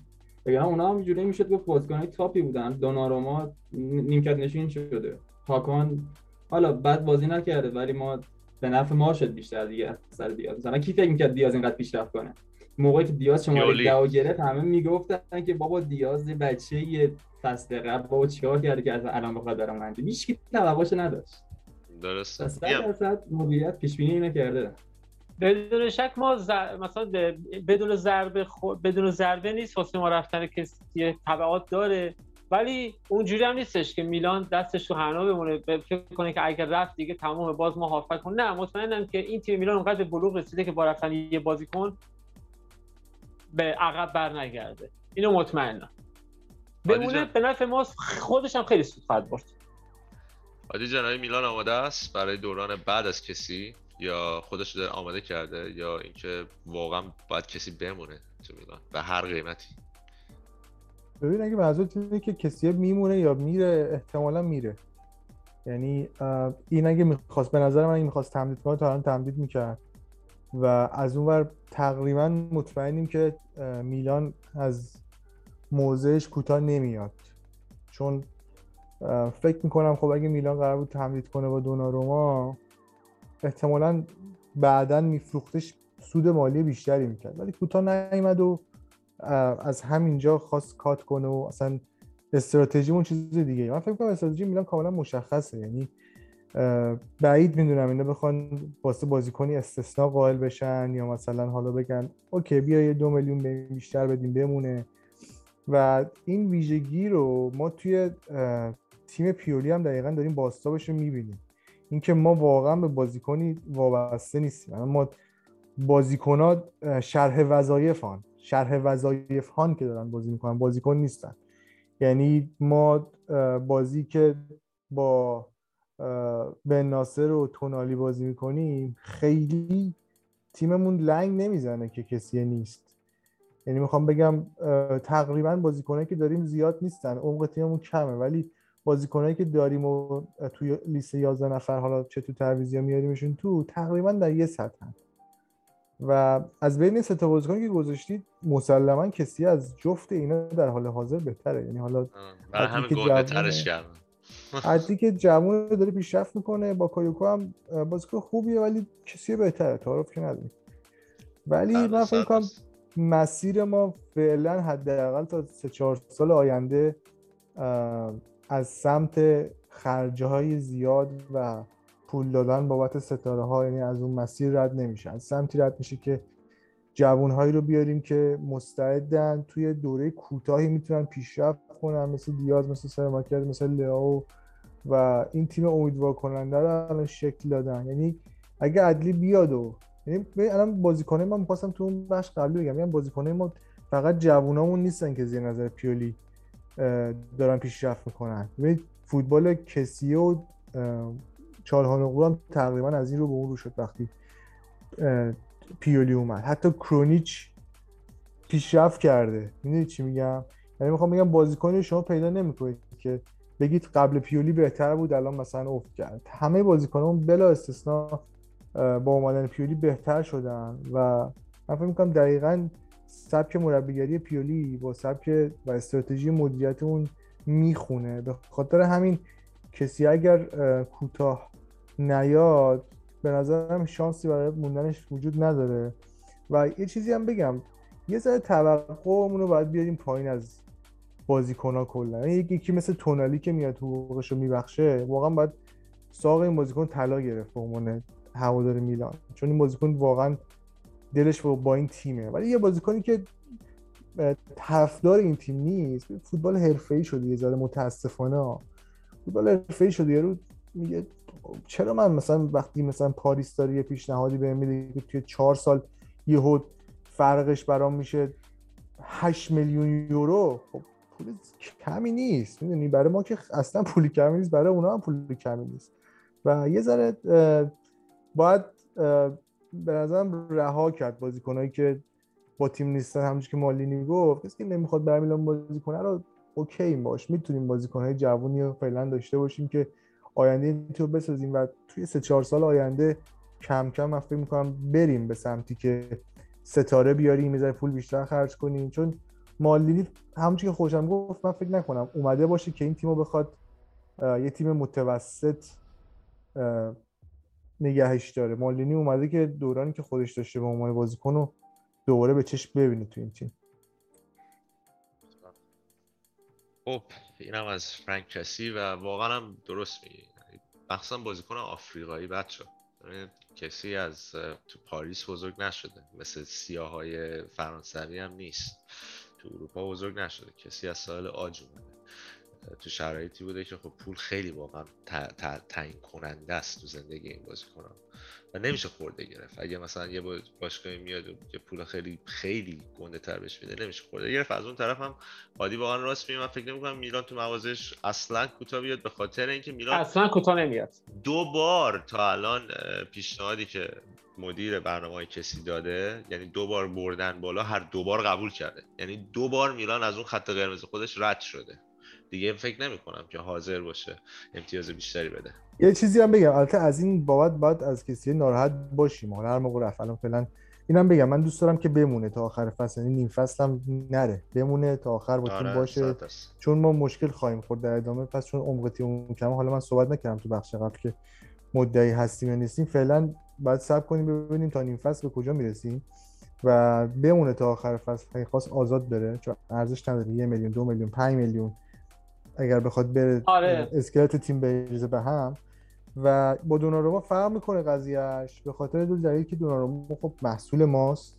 بگم اونا هم جوری می‌شد گفت بازیکنای تاپی بودن. دوناروما نیمکت نشین شده. هاکان حالا بد بازی نکرده ولی ما به نفع ما شد بیشتر دیگه سر دیاز. مثلا کی فکر می‌کرد دیاز اینقدر پیشرفت کنه؟ موقعی که دیاز شماره دو گرفت همه می‌گفتن که بابا دیاز بچه فصل قبل بابا چیکار کرده که از الان بخواد دارم منجی هیچ کی توقعش نداشت. درسته. درصد مدیریت پیش بینی نکرده بدون شک ما مثلا بدون ضربه خو... بدون ضربه نیست واسه ما رفتن کسی تبعات داره. ولی اونجوری هم نیستش که میلان دستش تو حنا بمونه. فکر کنه که اگر رفت دیگه تمام باز ما هافک کن نه مطمئنم که این تیم میلان اونقدر به بلوغ رسیده که با رفتن یه بازیکن به عقب بر نگرده اینو مطمئنم. بمونه به نفع ما خودش هم خیلی سود خواهد برد. عادی جنایی میلان آماده است برای دوران بعد از کسی؟ یا خودش داره آماده کرده؟ یا اینکه واقعا باید کسی بمونه تو میلان؟ به هر قیمتی. ببین اگه منظورت اینه که کسی میمونه یا میره احتمالا میره. یعنی این اگه می‌خواست به نظر من اگه می‌خواست تمدید کنه تا الان تمدید می‌کرد. و از اون ور تقریبا مطمئنیم که میلان از موضعش کوتاه نمیاد. چون فکر می‌کنم خب اگه میلان قرار بود تمدید کنه با دوناروما احتمالا بعدا میفروختش سود مالی بیشتری می‌کرد. ولی کوتاه نیومد و از همینجا خواست کات کنه و اصلا استراتژیمون چیز دیگه من فکر کنم استراتژی میلان کاملا مشخصه. یعنی بعید می‌دونم اینا بخوان واسه بازیکنی استثنا قائل بشن یا مثلا حالا بگن اوکی بیا یه دو میلیون بیشتر بدیم بمونه. و این ویژگی رو ما توی تیم پیولی هم دقیقا داریم باستابش رو می‌بینیم. اینکه ما واقعا به بازیکنی وابسته نیستیم. ما بازیکنات شرح وظایفان شرح وظایف هان که دارن بازی می‌کنن بازیکن نیستن. یعنی ما بازی که با بن ناصر و تونالی بازی می‌کنیم خیلی تیممون لنگ نمی‌زنه که کسی نیست. یعنی می‌خوام بگم تقریبا بازیکنایی که داریم زیاد نیستن. عمق تیممون کمه ولی بازیکنایی که داریم و توی لیست 11 نفر حالا چه تو تعویضی میاریمشون تو تقریبا در یه سطح. و از بین سه تا بازیکن که گذاشتید مسلما کسی از جفت اینا در حال حاضر بهتره. یعنی حالا برای همین گنده ترش کردم حدی که جوون داره پیشرفت می‌کنه. با کایوکو هم بازیکن خوبیه ولی کسی بهتره. تعارف که نداریم. ولی من فکر کنم مسیر ما فعلا حداقل تا سه چهار سال آینده از سمت خرجه های زیاد و پول دادن بابت ستاره ها یعنی از اون مسیر رد نمیشه. از سمتی رد میشه که جوون هایی رو بیاریم که مستعدن توی دوره کوتاهی می‌تونن پیشرفت کنن مثل دیاز مثل سرماکر مثل لئو و این تیم امیدوار کننده رو الان شکل دادن. یعنی اگه عدلی بیاد و یعنی الان بازیکنه ما می‌خواستم تو اون بخش قبلی بگم. یعنی بازیکنه ما فقط جوونامون نیستن که زیر نظر پیولی دارن پیشرفت می‌کنن. ببینید فوتبال کسی و چالهانوغلو هم تقریبا از این رو به اون رو شد وقتی پیولی اومد. حتی کرونیچ پیشرفت کرده. می‌دونید چی میگم؟ یعنی می‌خوام بگم بازیکن شما پیدا نمی‌کنید که بگید قبل پیولی بهتر بود الان مثلا افت کرد. همه بازیکنان بلا استثنا با اومدن پیولی بهتر شدن و من فکر می‌کنم دقیقا سبک مربیگری پیولی با سبک و استراتژی مدیریت اون می‌خونه. به خاطر همین کسی اگر کوتاه نیاد به نظرم شانسی برای موندنش وجود نداره. و یه چیزی هم بگم یه ذره توقعمون رو باید بیاریم پایین از بازیکن ها کلا. یعنی یکی مثل تونالی که میاد حقوقش رو میبخشه واقعا باید ساق این بازیکن طلا گرفت به عنوان هوادار میلان. چون این بازیکن واقعا دلش با این تیمه. ولی یه بازیکنی که طرفدار این تیم نیست فوتبال حرفه‌ای شده یه ذره متاسفانه فوتبال حرفه‌ای شده یارو میگه چرا من مثلا وقتی مثلا پاریس داره یه پیشنهادی بهم میده که توی چهار سال یهو فرقش برام میشه 8 میلیون یورو؟ خب پول کمی نیست. می‌دونی برای ما که اصلا پولی کمی نیست برای اونا هم پولی کمی نیست. و یه ذره باید به نظرم رها کرد بازیکنایی که با تیم نیستن. همونجوری که مالینی گفت کسی که نمی‌خواد بر میلان بازی کنه رو اوکی باش. می‌تونیم بازیکنهای جوونی رو فعلا داشته باشیم که آینده این تو بسازیم و توی سه چهار سال آینده کم کم من فکر می‌کنم بریم به سمتی که ستاره بیاریم می‌ذاره پول بیشتر خرج کنیم. چون مالینی همونجوری که خوشم گفت من فکر نکنم اومده باشه که این تیمو بخواد یه تیم متوسط نگهش داره. مالینی اومده که دورانی که خودش داشته به عنوان بازیکن رو دوباره به چشم ببینه تو این تیم. خب اینم از فرانک کسی و واقعا هم درست میگی. مخصوصا بازیکن آفریقایی بچه کسی از تو پاریس بزرگ نشده. مثل سیاه های فرانسوی هم نیست. تو اروپا بزرگ نشده. کسی از سال آج تو شرایطی بوده که خب پول خیلی واقعا تعیین کننده است تو زندگی این بازیکنان و نمیشه خورده گرفت. اگه مثلا یه باشگاهی میاد و یه پول خیلی خیلی گنده تر بهش میده نمیشه خورده گرفت. از اون طرف هم عادی واقعا راست میگه. من فکر نمی‌کنم میلان تو موازش اصلا کوتاه بیاد به خاطر اینکه میلان اصلا کوتاه نمیاد. دو بار تا الان پیشنهادی که مدیر برنامه های کسی داده یعنی دو بار بردن بالا هر دو بار قبول کرده. یعنی دو بار میلان از اون خط قرمز خودش رد شده. دیگه فکر نمی کنم که حاضر باشه امتیاز بیشتری بده. یه چیزی هم بگم البته از این بابت باید از کسی ناراحت باشیم. حالا هر موقع رفت الان فعلا اینم بگم من دوست دارم که بمونه تا آخر فصل یعنی نیم فصل هم نره. بمونه تا آخر با تیم آره، باشه. چون ما مشکل خواهیم خورد در ادامه پس چون عمق تیم کم حالا من صحبت نکردم تو بخش قبل که مدعی هستیم یا نیستیم. فعلا باید صبر کنیم ببینیم تا نیم فصل به کجا می‌رسیم و بمونه تا آخر فصل. خواست آزاد بره چون ارزش نداره. یه میلیون دو میلیون پنج میلیون اگر بخواد بره آره. اسکلت تیم بریزه به هم. و با دوناروما فرق می‌کنه قضیهش به خاطر دو دلیل که دوناروما خب محصول ماست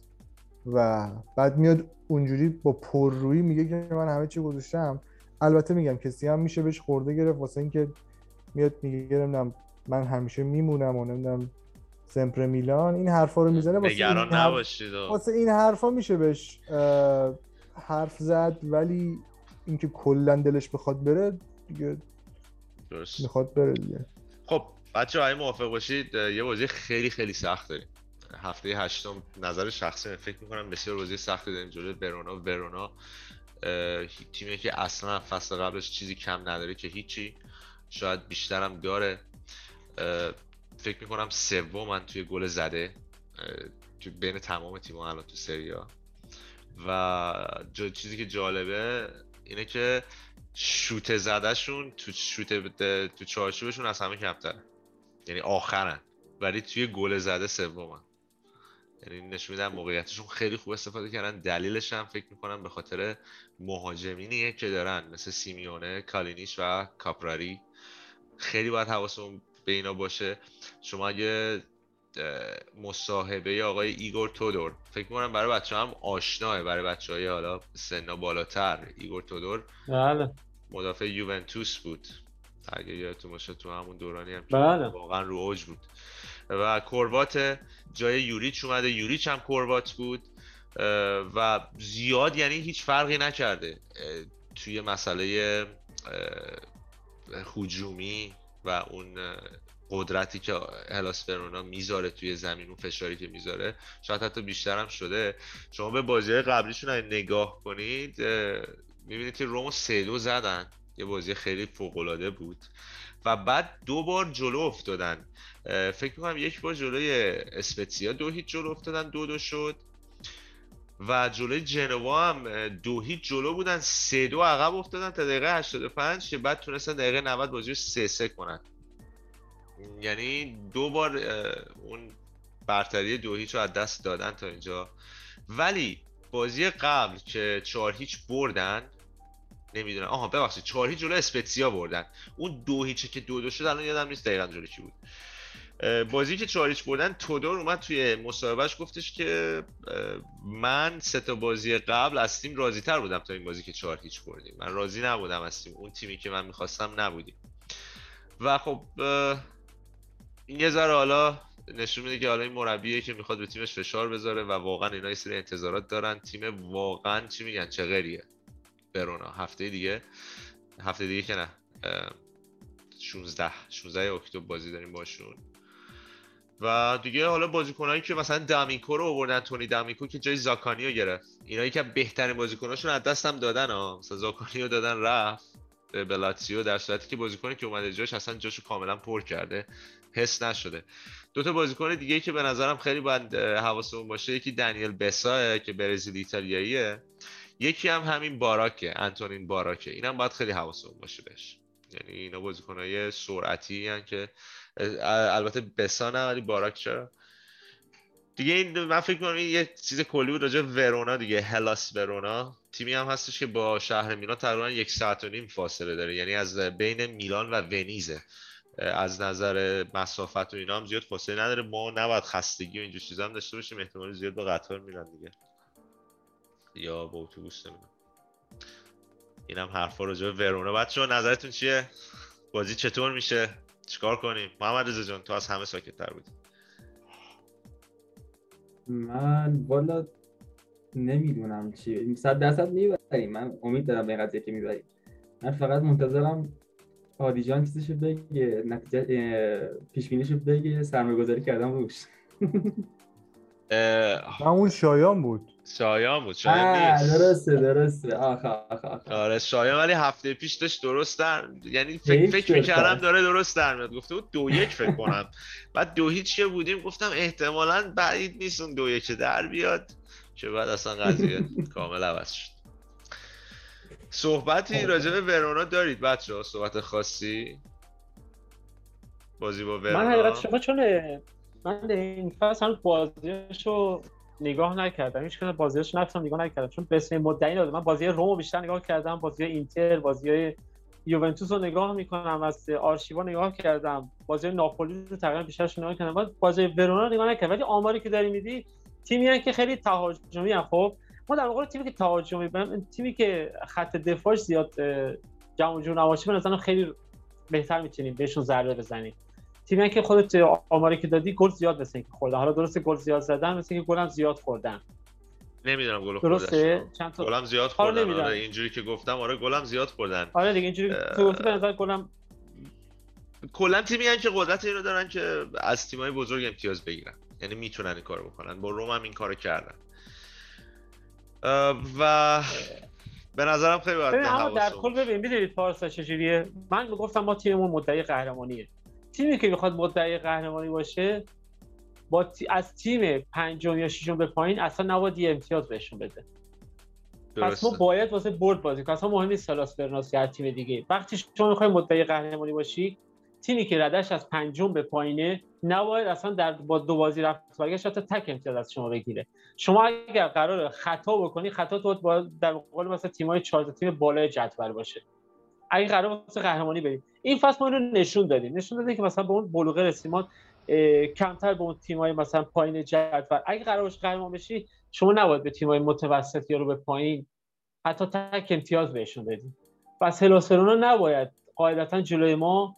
و بعد میاد اونجوری با پررویی میگه که من همه چی گذاشتم. البته میگم کسی هم میشه بهش خورده گرفت واسه اینکه میاد میگه نمی‌دونم من همیشه میمونم و نمی‌دونم سمپر میلان. این حرفا رو می‌زنه واسه نگران این حرف... نباشید. واسه این حرفا میشه بهش حرف زد. ولی اینکه کلا دلش بخواد بره دیگه درست. می‌خواد بره دیگه. خب بچه های موافق باشید یه بازی خیلی خیلی سخت داریم. هفته هشتم نظر شخصی من فکر می‌کنم بسیار بازی سختی داریم جلوی ورونا ورونا تیمی که اصلا فصل قبلش چیزی کم نداره که هیچی شاید بیشترم داره اه، فکر می‌کنم سومن توی گل زده تو بین تمام تیم الان تو سریا و چیزی که جالبه اینه که شوت زدهشون تو شوت تو چارچوبشون از همه کمتره. یعنی آخرن. ولی توی گل زده سومن. یعنی نشون میدن موقعیتشون خیلی خوب استفاده کردن. دلیلش هم فکر می‌کنم به خاطر مهاجمینیه که دارن. مثل سیمئونه کالینیش و کاپراری. خیلی باید حواسمون به اینا باشه. شما اگه مصاحبه آقای ایگور تودور. فکر می‌کنم برای بچه هم آشناه برای بچه های حالا سنا بالاتر. ایگور تودور بله. مدافع یوونتوس بود. اگه یادتون باشه تو همون دورانی هم بله. واقعا رو اوج بود. و کروات جای یوریچ اومده. یوریچ هم کروات بود. و زیاد یعنی هیچ فرقی نکرده. توی مسئله هجومی و اون قدرتی که هلاس ورونا می‌ذاره توی زمین اون فشاری که می‌ذاره شاید حتی بیشتر هم شده. شما به بازی قبلیشون نگاه کنید می‌بینید که رومو سه دو زدن. یه بازی خیلی فوق‌العاده بود. و بعد دو بار جلو افتادن. فکر می‌کنم یک بار جلوی اسپتسیا دو هیچ جلو افتادن دو دو شد. و جلوی جنوا هم دو هیچ جلو بودن سه دو عقب افتادن تا دقیقه 85 که بعد تونستن دقیقه 90 بازی رو سه سه کنن. یعنی دو بار اون برتری دو هیچ رو از دست دادن تا اینجا. ولی بازی قبل که چهار هیچ بردن نمی‌دونم. آها ببخشید چهار هیچ جلو اسپتسیا بردن. اون دو هیچه که دو دو شد الان یادم نیست دقیقا جلو کی بود. بازی که چهار هیچ بردن تودور اومد توی مصاحبهش گفتش که من سه تا بازی قبل از تیم راضی تر بودم تا این بازی که چهار هیچ بردیم. من راضی نبودم از تیم. اون تیمی که من می‌خواستم نبودیم. و خب این یه ذره حالا نشون میده که حالا این مربیه که می‌خواد به تیمش فشار بذاره و واقعا اینا یه سری انتظارات دارن. تیم واقعا چی میگن؟ چه غریه برونا هفته دیگه. هفته دیگه که نه. اه، 16 16 اکتبر بازی داریم باشون. و دیگه حالا بازیکنایی که مثلا دامیکو رو آوردن تونی دامیکو که جای زاکانی رو گرفت. اینایی که بهترین بازیکناشون از دست هم دادن ها مثلا زاکانی رو دادن رفت. به بلاتسیو در صورتی که بازیکنی که اومده جاش اصلا جاشو کاملا پر کرده. حس نشده. دو تا بازیکن دیگه که به نظرم خیلی باید حواسمون باشه یکی دنیل بسا که برزیل ایتالیاییه. یکی هم همین باراکه انتونین باراکه. اینم باید خیلی حواسمون باشه بهش. یعنی اینا بازیکنای سرعتی هن که البته بسا نه ولی باراک چرا؟ دیگه این من فکر کنم این یه چیز کلی بود راجع ورونا دیگه هلاس ورونا. تیمی هم هستش که با شهر میلان تقریبا یک ساعت و نیم فاصله داره. یعنی از بین میلان و ونیزه. از نظر مسافت و اینا هم زیاد فاصله نداره. ما نباید خستگی و اینجور چیزا هم داشته باشیم. احتمال زیاد با قطار میرن دیگه. یا با اتوبوس نمی‌دونم. اینم حرفا راجع به ورونا بچه‌ها نظرتون چیه؟ بازی چطور میشه؟ چیکار کنیم؟ محمد رضا جان تو از همه ساکت‌تر بودی. من والا نمی‌دونم چی. صد درصد می‌بریم. من امید دارم به قضیه که می‌بریم. من فقط منتظرم هادی جان چیزشو بگه نتیجه پیش بینیشو بگه سرمایه گذاری کردم روش اه، همون شایان بود. شایان بود شایان نیست. درسته درسته. آخ آخ آخ آره شایان ولی هفته پیش داشت درست در یعنی فکر, فکر می‌کردم. داره درست در میاد. گفته بود دو یک فکر کنم. بعد دو هیچ که بودیم گفتم احتمالا بعید نیست اون دو یک در بیاد که بعد اصلا قضیه کامل عوض شد. صحبتی راجع به ورونا دارید بچه ها صحبت خاصی؟ بازی با من ورونا حقیقت شما چون من این فصل هنوز بازیاشو نگاه نکردم. هیچ کدوم بازیاشو نرفتم نگاه نکردم. چون به اسم مدعی ندادم من بازی رومو بیشتر نگاه کردم. بازی اینتر بازی یوونتوس رو نگاه می‌کنم. از آرشیوا نگاه کردم. بازی ناپولی رو تقریبا بیشترش نگاه کردم. بعد بازی ورونا رو نگاه نکردم. ولی آماری که داری میدی تیمی که خیلی تهاجمی خب؟ ما در واقع تیمی که تهاجمی تیمی که خط دفاعش زیاد اه، جمع جور نباشه به نظرم خیلی بهتر می‌تونیم بهشون ضربه بزنیم. تیمی که خودت آماری که دادی گل زیاد مثل اینکه خوردن. حالا درسته گل زیاد زدن مثل اینکه گلم زیاد خوردن. نمی‌دونم گل درسته؟ چند تا گلم زیاد خوردن. آره اینجوری که گفتم آره گلم زیاد خوردن. آره دیگه اینجوری تو گفتی به نظر گلم کلا تیمی که قدرت اینو دارن که از تیمای بزرگ امتیاز بگیرن. یعنی می‌تونن این کارو بکنن. با روم هم این کارو کردن. و به نظرم خیلی باید اما در کل ببین می‌دونید پارسا چجوریه؟ من می‌گفتم ما تیممون مدعی قهرمانیه. تیمی که می‌خواد مدعی قهرمانی باشه با تی... از تیم پنجم یا ششم به پایین اصلا نباید یه امتیاز بهشون بده. پس ما باید واسه برد بازی کنیم. اصلا مهم نیست سالاس برناس یا تیم دیگه. وقتی شما می‌خوای مدعی قهرمانی باشی تیمی که ردش از پنجم به پایینه نباید اصلا در با دو بازی رفت برگشت حتی تک امتیاز از شما بگیره. شما اگر قرار خطا بکنی خطا تو باید در قول مثلا تیمای چهار تیم بالای جدول باشه. اگه قرار واسه قهرمانی بریم این فصل ما اینو نشون دادیم. نشون دادیم که مثلا به اون بلوغه رسیم کمتر به اون تیمای مثلا پایین جدول. اگه قرار باشه قهرمان بشی شما نباید به تیمای متوسط یا رو به پایین حتی تک امتیاز بهشون بدیم پس هلاسرونا نباید قاعدتا جلوی ما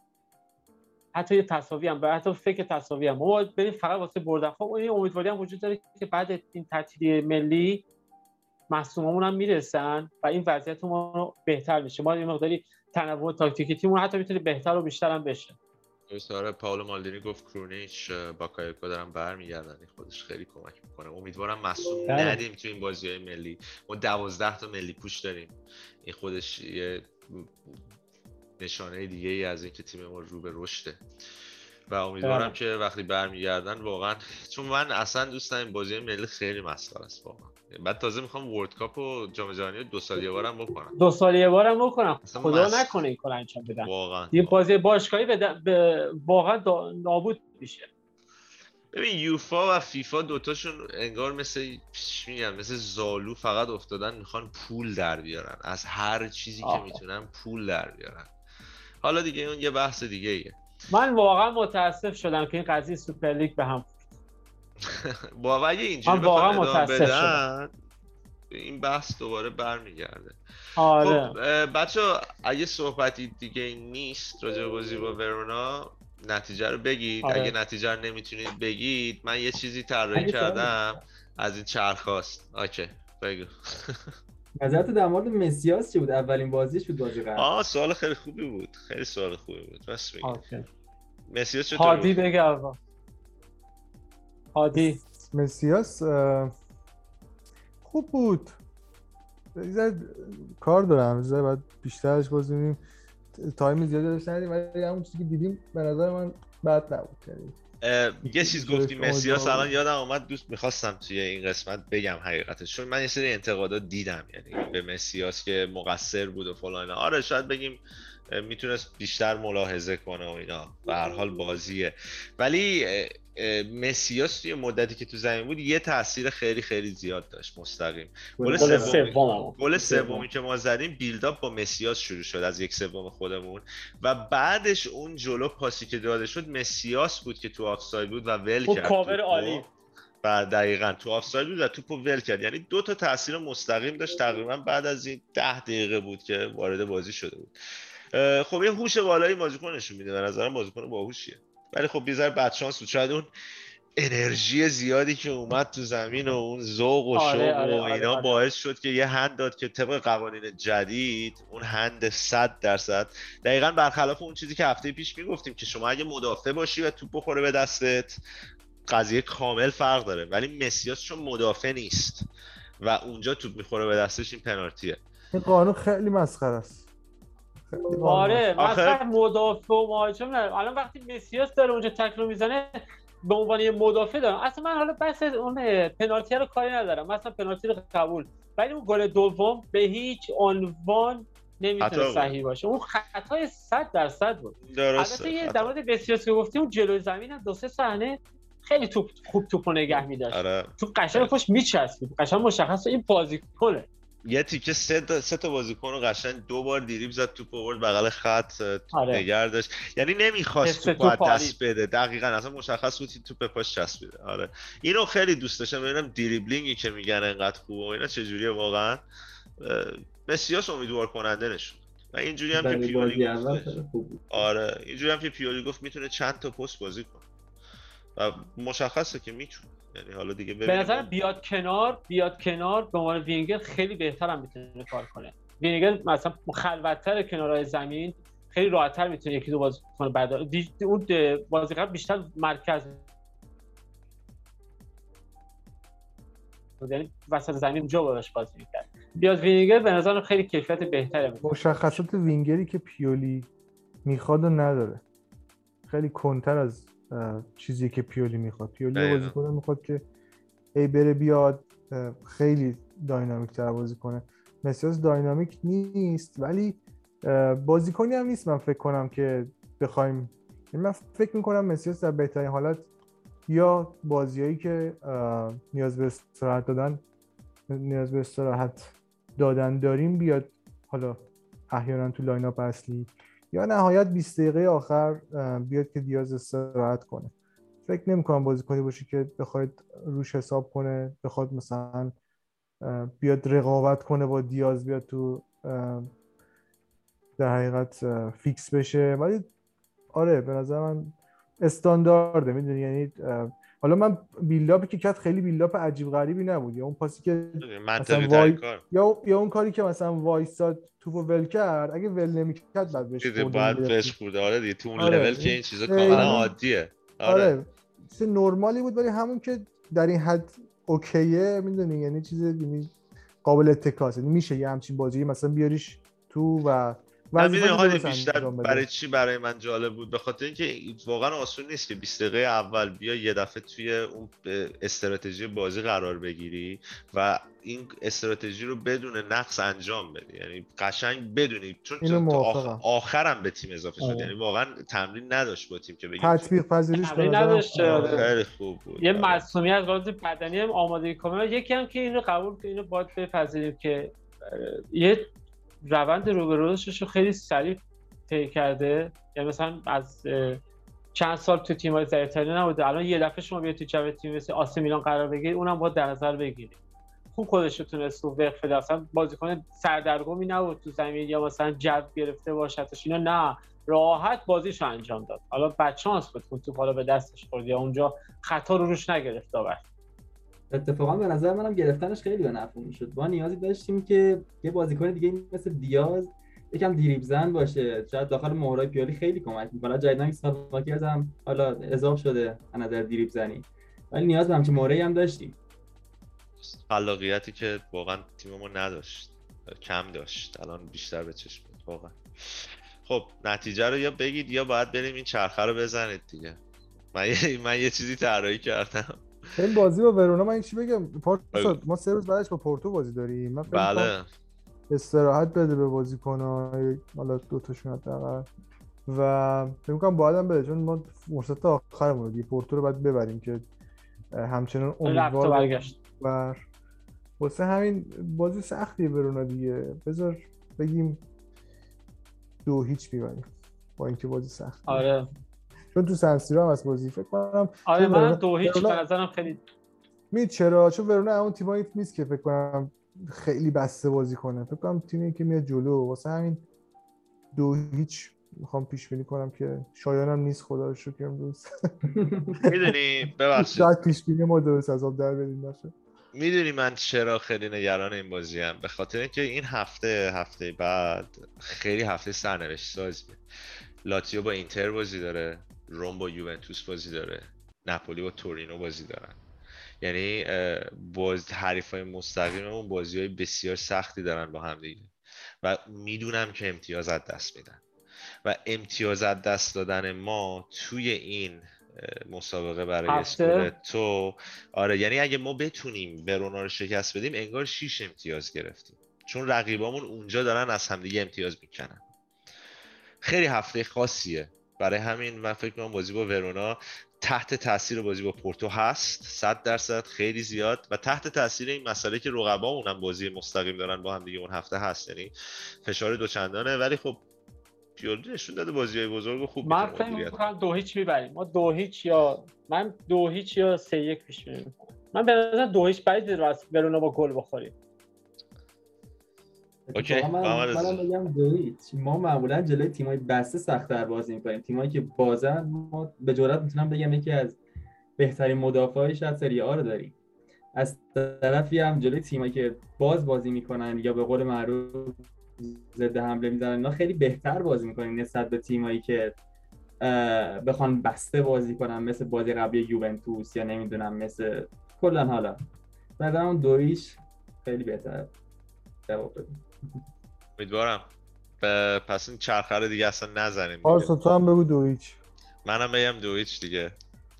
حتی یه تساوی هم حتی فکر تساوی هم. ما باید بریم فقط واسه بردن. خب این امیدواری هم وجود داره که بعد این تعطیلی ملی مصوممون هم می‌رسن و این وضعیت ما بهتر میشه. ما یه مقداری تنوع تاکتیکی تیمون حتی می‌تونه بهتر و بیشتر هم بشه. ساره پاولو مالدینی گفت کرونیچ با کایکو دارم برمیگردن. خودش خیلی کمک می‌کنه. امیدوارم مصوم بله. ندیم تو این بازی های ملی. ما دوازده تا ملی پوش داریم. این خودش یه نشانه دیگه ای از اینکه تیم ما رو به رشده و امیدوارم بله. که وقتی برمیگردن واقعا چون من اصلا دوست دارم بازی ملی خیلی مسخره است واقعا. بعد تازه می‌خوام ورلد کاپ و جام جهانی دو سال یه بارم بکنم. دو سال یه بارم بکنم. خدا مس... نکنه این کار انجام بدن. واقعا. یه بازی باشگاهی به, به... واقعا نابود میشه. ببین یوفا و فیفا دوتاشون انگار مثل میگن؟ مثل زالو فقط افتادن می‌خوان پول در بیارن. از هر چیزی آه. که می‌تونن پول در بیارن. حالا دیگه اون یه بحث دیگه ایه من واقعا متاسف شدم که این قضیه سوپر لیگ به هم با اگه اینجوری واقعا متاسف شدم. این بحث دوباره برمیگرده. آره. خب بچه اگه صحبتی دیگه نیست راجع بازی با ورونا نتیجه رو بگید. آره. اگه نتیجه رو نمی‌تونید بگید من یه چیزی طراحی کردم از این چرخاست. اوکی بگو. نظرت در مورد مسیاس چی بود؟ اولین بازیش بود بازی قبل؟ آه سوال خیلی خوبی بود. خیلی سوال خوبی بود. بس بگید مسیاس چطور هادی بگه هادی. مسیاس خوب بود. کار دارم زیاد باید بیشترش بازی تایم زیادی داشت ندیم ولی همون چیزی که دیدیم به نظر من بد نبود. یعنی یه چیز گفتی مسیاس الان یادم اومد دوست می‌خواستم توی این قسمت بگم حقیقتش چون من یه سری انتقادات دیدم یعنی به مسیاس که مقصر بود و فلان آره شاید بگیم می‌تونست بیشتر ملاحظه کنه و اینا. به هر حال بازیه. ولی مسیاس توی مدتی که تو زمین بود یه تاثیر خیلی خیلی زیاد داشت مستقیم. گل سومی گل سومی که ما زدیم buildup با مسیاس شروع شد از یک سوم خودمون. و بعدش اون جلو پاسی که داده شد مسیاس بود که تو آفساید بود و ول کرد کاور عالی. بعد دقیقا تو آفساید بود و توپو ول کرد. یعنی دو تا تاثیر مستقیم داشت تقریبا بعد از این ده دقیقه بود که وارد بازی شده بود. خب یه هوش بالایی بازیکن نشون میده. به نظرم بازیکن باهوشیه. ولی خب یه ذره بدشانس بود. شاید اون انرژی زیادی که اومد تو زمین و اون ذوق و آره، شوق آره، و آره، اینا آره، باعث شد که یه هند داد که طبق قوانین جدید اون هند 100 درصد. دقیقا برخلاف اون چیزی که هفته پیش می‌گفتیم که شما اگه مدافع باشی و توپ بخوره به دستت قضیه کامل فرق داره. ولی مسیاس چون مدافع نیست و اونجا توپ می‌خوره به دستش این پنالتیه. این قانون خیلی مسخره است. آره مثلا مدافع و مهاجم نه الان وقتی مسیاس داره اونجا تکل می‌زنه به عنوان یه مدافع دارم. اصلا من حالا بس اون پنالتی رو کاری ندارم. مثلا پنالتی رو قبول. ولی اون گل دوم به هیچ عنوان نمی‌تونه صحیح باشه. اون خطای 100 درصد بود. البته یه در مورد مسیاس که گفتی اون جلوی زمین هم دو سه صحنه خیلی توپ خوب توپو نگه می‌داشت. آره. تو قشنگ پشت میچسبید. قشنگ مشخص این بازیکنه یه تیکه سه تا سه تا بازیکن رو قشنگ دو بار دیریب زد توپ آورد بغل خط آره. نگه داشت یعنی نمی‌خواست توپ دست بده. دقیقا اصلا مشخص بود توپ پاش چسبیده. آره. اینو خیلی دوست داشتم. ببینم دریبلینگی که میگن انقدر خوبه و اینا چجوریه واقعا. مسیاس امیدوار کننده نشون و اینجوری هم که پیولی آره. اینجوری هم که پیولی گفت می‌تونه چند تا پست بازی کنه. و مشخصه که می‌تونه. یعنی حالا دیگه به نظر بیاد کنار بیاد کنار به عنوان وینگر خیلی بهتر هم می‌تونه کار کنه. وینگر مثلا خلوتتر کنارهای زمین خیلی راحتتر می‌تونه یکی دو بازی کنه بعد اون بازی قبل بیشتر مرکز یعنی وسط زمین جو براش بازی می‌کرد. بیاد وینگر به نظر خیلی کیفیت بهتره. مشخصات وینگری که پیولی می‌خواد و نداره. خیلی کنتر از چیزی که پیولی می‌خواد. پیولی بازی کنه می‌خواد که ای بره بیاد خیلی داینامیک تر بازی کنه. مسیاس داینامیک نیست ولی بازیکنی هم نیست من فکر کنم که بخوایم. یعنی من فکر می‌کنم مسیاس در بهترین حالت یا بازیایی که نیاز به استراحت دادن نیاز به استراحت دادن داریم بیاد حالا احیانا تو لاین اپ اصلی. یا نهایت 20 دقیقه آخر بیاد که دیاز استراحت کنه. فکر نمی‌کنم بازیکنی باشه که بخواید روش حساب کنه بخواد مثلا بیاد رقابت کنه با دیاز بیاد تو در حقیقت فیکس بشه. ولی آره به نظر من استاندارده می‌دونی؟ یعنی حالا من buildup ی که کرد خیلی buildup عجیب غریبی نبود. یا اون پاسی که مثلا وای... یا یا اون کاری که مثلا وایساد توپو ول کرد اگه ول نمی‌کرد بعد بهش بعد بهش خورده آره دیگه تو اون آره. لول که این چیزا کاملا عادیه. آره, آره. چیز نرمالی بود ولی همون که در این حد اوکیه می‌دونی؟ یعنی چیز یعنی قابل اتکاست یعنی میشه یه همچین بازی مثلا بیاریش تو و من حالی بیشتر برای چی برای من جالب بود؟ به خاطر اینکه واقعا آسون نیست که 20 دقیقه اول بیا یه دفعه توی اون استراتژی بازی قرار بگیری و این استراتژی رو بدون نقص انجام بدی. یعنی قشنگ بدونی. چون آخ... آخرم به تیم اضافه شد. آره. یعنی واقعا تمرین نداشت با تیم که بگیم تطبیق پذیریش نداشت آره. خیلی خوب بود. یه آره. معصومیت از بدنی هم آماده کنه. یکی هم که اینو قبول که اینو باید بپذیریم که یه روند روبروشش رو خیلی سریع طی کرده. یعنی مثلا از چند سال تو تیم‌های ضعیف‌تری نبوده. الان یه دفعه شما بیاید تو جو تیم مثل آسی میلان قرار بگیرید اونم باید در نظر بگیرید. خوب خودش رو تونست وقف اصلا بازیکن سردرگمی نبود تو زمین یا مثلا جو گرفته باشدش اینا نه راحت بازیش رو انجام داد. حالا بچانس بود اون توپ حالا به دستش خورد یا اونجا خطا رو روش نگرفت داور اتفاقا به نظر منم گرفتنش خیلی به نفع می‌شد ما نیازی داشتیم که یه بازیکن دیگه مثل دیاز یکم دیریب زن باشه. شاید داخل مهرای پیالی خیلی کمک می‌کنه. جدیدن سالاکی هم حالا اضافه شده از نظر دیریب زنی ولی نیاز به همچین مهرایی هم داشتیم. خلاقیتی که واقعا تیممون نداشت. کم داشت. الان بیشتر به چشم واقعا. خب نتیجه رو یا بگید یا باید بریم این چرخه رو بزنید دیگه. من یه, من یه چیزی طراحی کردم. این بازی با ورونا من چی بگم؟ پارسا ما سه روز بعدش با پورتو بازی داریم. من بله. استراحت بده به بازیکن‌ها حالا دو تاشون حداقل. و فکر کنم باید بده چون ما فرصت آخرمون دیگه پورتو رو باید ببریم که همچنان امیدوار برگشت. و واسه همین بازی سختی ورونا دیگه. بذار بگیم دو هیچ می‌بریم با اینکه بازی سخت آره. چون تو سنسیرو هم از بازی فکر کنم آره من دو هیچ به نظرم خیلی می چرا؟ چون ورونا اون تیمایی نیست که فکر کنم خیلی بسته بازی کنه. فکر کنم تیمی که میاد جلو واسه همین دو هیچ می‌خوام پیش بینی کنم که شایانم نیست خدا رو شکر امروز. می‌دونی ببخشید. شاید پیش بینی ما درست از آب در بدیم باشه می‌دونی من چرا خیلی نگران این بازی هم به خاطر اینکه این هفته هفته بعد خیلی هفته سرنوشت سازیه لاتیو با اینتر بازی داره. روم با یوونتوس بازی داره. نپولی با تورینو بازی دارن. یعنی باز حریف های مستقیم اون بازی های بسیار سختی دارن با هم دیگه. و می‌دونم که امتیاز از دست میدن. و امتیاز از دست دادن ما توی این مسابقه برای تو آره یعنی اگه ما بتونیم برونا رو شکست بدیم انگار 6 امتیاز گرفتیم. چون رقیبامون اونجا دارن از همدیگه امتیاز می‌کنن. خیلی هفته خاصیه. برای همین من فکر کنم بازی با ورونا تحت تاثیر بازی با پورتو هست 100 درصد خیلی زیاد و تحت تاثیر این مسئله که رقبامون هم بازی مستقیم دارن با هم دیگه اون هفته هست یعنی فشار دوچندانه. ولی خب پیولی نشون داده بازی های بزرگ و خوب من فکر می‌کنم دو هیچ می‌بریم. ما دو هیچ یا من دو هیچ یا سه یک پیش من به نظر دو هیچ بعید ورونا با گل بخوریم. اوکی من منم. بگم ما معمولا جلوی تیمای بسته سخت‌تر بازی می‌کنیم. تیمایی که بازن ما به جرات می‌تونم بگم یکی از بهترین مدافعای شاید سری آ رو داریم. از طرفی هم جلوی تیمایی که باز بازی می‌کنن یا به قول معروف ضد حمله می‌زنن اینا خیلی بهتر بازی می‌کنن نسبت به تیمایی که بخوان بسته بازی کنن مثل بازی قبلی یوونتوس یا نمی‌دونم مثل کلا حالا. بعد اون دویش خیلی بهتر جواب بده امیدوارم. ب- پس این چرخه رو دیگه اصلا نزنیم. پارسا تو هم بگو دو هیچ. منم بگم دو هیچ دیگه.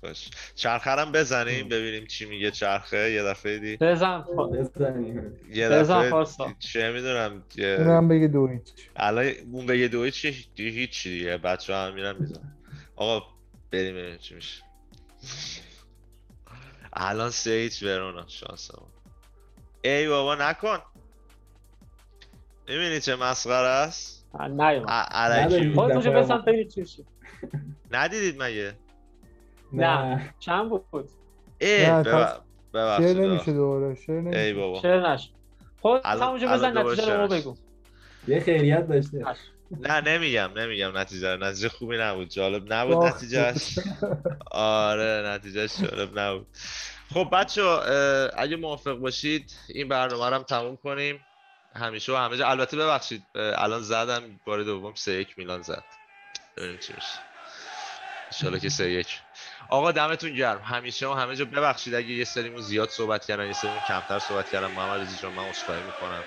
باش. چرخه هم بزنیم ببینیم چی میگه چرخه. یه دفعه دی بزن بزنیم. یه بزن دفعه پارسا. چه می‌دونم اون هم بگه دو هیچ. الان اون بگه دو هیچ که دیگه. بچه هم میرن میزن آقا بریم ببینیم چی میشه. الان سه هیچ ورونا شانسمون. ای بابا نکن. می‌بینی چه مسخره است؟ نه علکی بزن ما- خیلی چی شد. ندیدید مگه؟ نه. چند بود؟ ای نه، بب- شعر ببخشید نمیشه ببخشید. دوباره شعر ای نمیشه. بابا. چرا نش خود الان بزن نتیجه رو. بگو. یه خیریت داشته. نه نمیگم نمیگم نتیجه رو. نتیجه خوبی نبود جالب نبود نتیجهش آره نتیجهش جالب نبود. خب بچه اگه موافق باشید این برنامه رو هم تموم کنیم. همیشه و همه جا. البته ببخشید الان زدم بار دوم سه یک میلان زد. ببینیم چی میشه. انشالله که سه یک. آقا دمتون گرم. همیشه و همه جا. ببخشید اگه یه سریمون زیاد صحبت کردن یه سریمون کمتر صحبت کردم محمد رضا جان من عذرخواهی می‌کنم.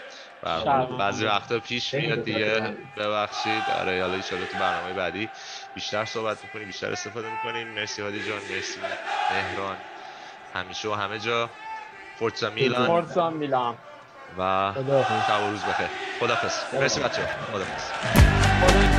بعضی وقتا پیش میاد دیگه. ببخشید. آره حالا ان تو برنامه بعدی بیشتر صحبت می‌کنیم بیشتر استفاده می‌کنیم. مرسی هادی جان مرسی مهران. همیشه و همه جا. فورتزا میلان. فورزا میلان. و شب و روز بخیر. خدافظ مرسی بچه خدافظ خدا